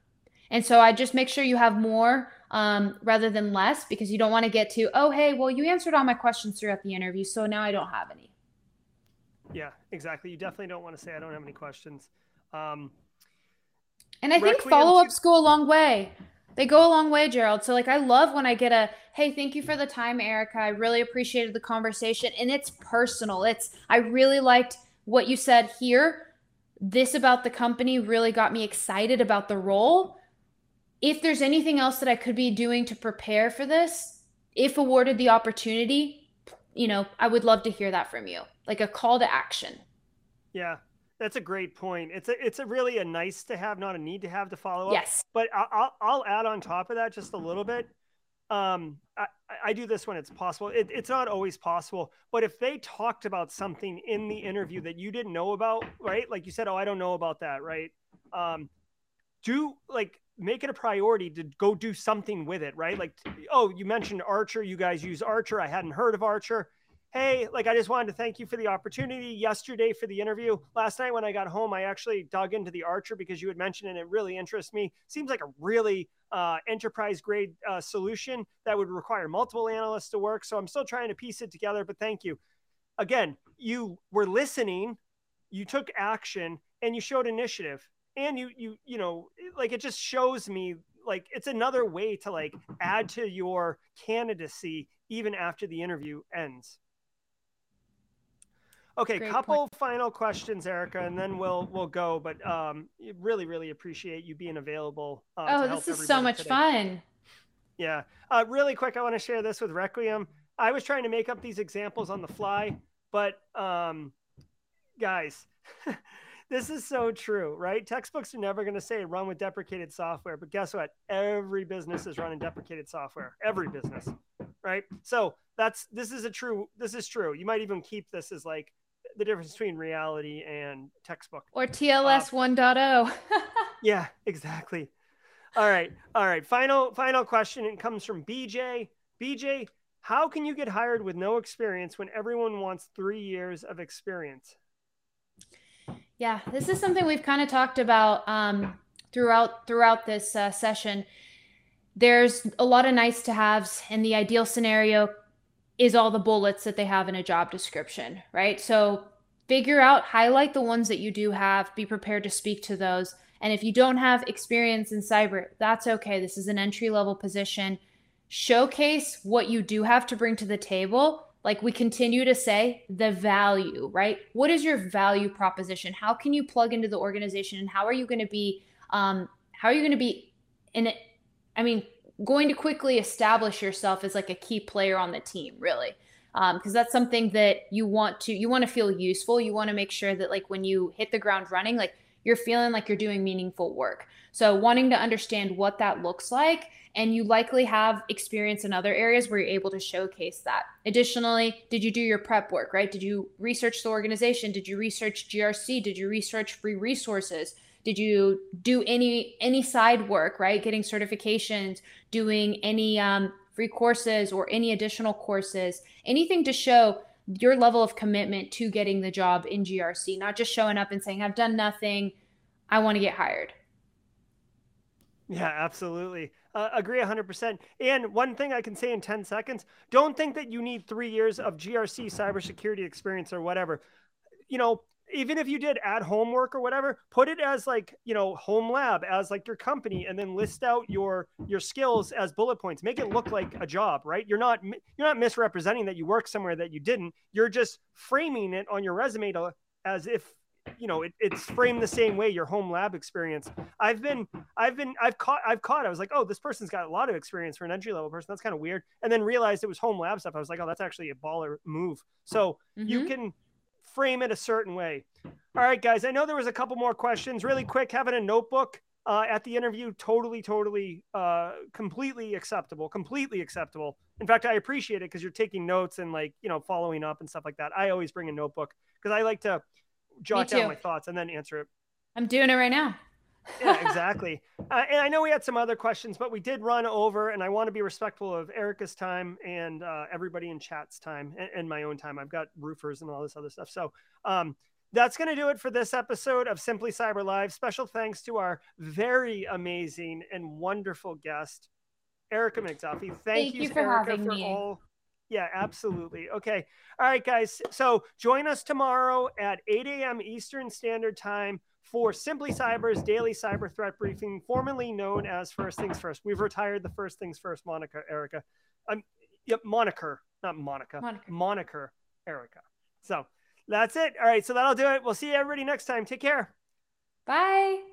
And so I just make sure you have more um, rather than less because you don't want to get to oh hey well you answered all my questions throughout the interview so now I don't have any. Yeah, exactly. You definitely don't want to say I don't have any questions. Um, and I think follow ups go a long way. They go a long way, Gerald. So like I love when I get a hey, thank you for the time, Erika. I really appreciated the conversation. And it's personal. It's I really liked what you said here. This about the company really got me excited about the role. If there's anything else that I could be doing to prepare for this, if awarded the opportunity, you know, I would love to hear that from you. Like a call to action. Yeah, that's a great point. It's a it's a really a nice to have, not a need to have to follow up. Yes. But I'll I'll add on top of that just a little bit. Um, I, I do this when it's possible. It, it's not always possible, but if they talked about something in the interview that you didn't know about, right? Like you said, oh, I don't know about that, right? Um, do like make it a priority to go do something with it, right? Like, oh, you mentioned Archer. You guys use Archer. I hadn't heard of Archer hey, like I just wanted to thank you for the opportunity yesterday for the interview. Last night when I got home, I actually dug into the Archer because you had mentioned it. And it really interests me. Seems like a really uh, enterprise grade uh, solution that would require multiple analysts to work. So I'm still trying to piece it together. But thank you. Again, you were listening, you took action, and you showed initiative. And you, you, you know, like it just shows me like it's another way to like add to your candidacy even after the interview ends. Okay, Great couple point. final questions, Erika, and then we'll we'll go. But um, really, really appreciate you being available. Uh, oh, this is so much today. fun. Yeah. Uh, really quick, I want to share this with Requiem. I was trying to make up these examples on the fly, but um, guys, [LAUGHS] this is so true, right? Textbooks are never going to say run with deprecated software, but guess what? Every business is running deprecated software. Every business, right? So that's this is a true. This is true. You might even keep this as like the difference between reality and textbook or TLS uh, 1.0. [LAUGHS] yeah, exactly. All right, all right. Final final question. It comes from BJ. BJ, how can you get hired with no experience when everyone wants three years of experience? Yeah, this is something we've kind of talked about um, throughout throughout this uh, session. There's a lot of nice to haves, and the ideal scenario is all the bullets that they have in a job description, right? So figure out, highlight the ones that you do have, be prepared to speak to those. And if you don't have experience in cyber, that's okay. This is an entry level position. Showcase what you do have to bring to the table like we continue to say the value right? What is your value proposition? How can you plug into the organization and how are you going to be um, how are you going to be in it? I mean going to quickly establish yourself as like a key player on the team really because um, that's something that you want to you want to feel useful. You want to make sure that like when you hit the ground running like you're feeling like you're doing meaningful work so wanting to understand what that looks like and you likely have experience in other areas where you're able to showcase that. Additionally, did you do your prep work, right? Did you research the organization? Did you research GRC? Did you research free resources? Did you do any any side work, right? Getting certifications, doing any um, free courses or any additional courses, anything to show your level of commitment to getting the job in GRC, not just showing up and saying, I've done nothing, I want to get hired. Yeah, absolutely. Uh, agree 100%. And one thing I can say in 10 seconds don't think that you need three years of GRC cybersecurity experience or whatever. You know, even if you did add homework or whatever, put it as like, you know, home lab as like your company and then list out your your skills as bullet points. Make it look like a job, right? You're not you're not misrepresenting that you work somewhere that you didn't. You're just framing it on your resume to as if you know it, it's framed the same way your home lab experience i've been i've been i've caught i've caught i was like oh this person's got a lot of experience for an entry level person that's kind of weird and then realized it was home lab stuff i was like oh that's actually a baller move so mm-hmm. you can frame it a certain way. All right guys i know there was a couple more questions. Really quick having a notebook uh, at the interview totally totally uh, completely acceptable completely acceptable. In fact i appreciate it because you're taking notes and like you know following up and stuff like that. I always bring a notebook because i like to jot down my thoughts and then answer it. I'm doing it right now. Yeah, [LAUGHS] exactly. Uh, and I know we had some other questions, but we did run over, and I want to be respectful of Erika's time and uh, everybody in chat's time and, and, my own time. I've got roofers and all this other stuff. So um, that's going to do it for this episode of Simply Cyber Live. Special thanks to our very amazing and wonderful guest, Erika McDuffie. Thank, Thank you, you, for Erika, having for me. all yeah, absolutely. Okay. All right, guys. So join us tomorrow at 8 a.m. Eastern Standard Time for Simply Cyber's daily cyber threat briefing, formerly known as First Things First. We've retired the First Things First moniker, Erika. Um, yep, moniker, not Monica. Moniker. Moniker, Erika. So that's it. All right. So that'll do it. We'll see everybody next time. Take care. Bye.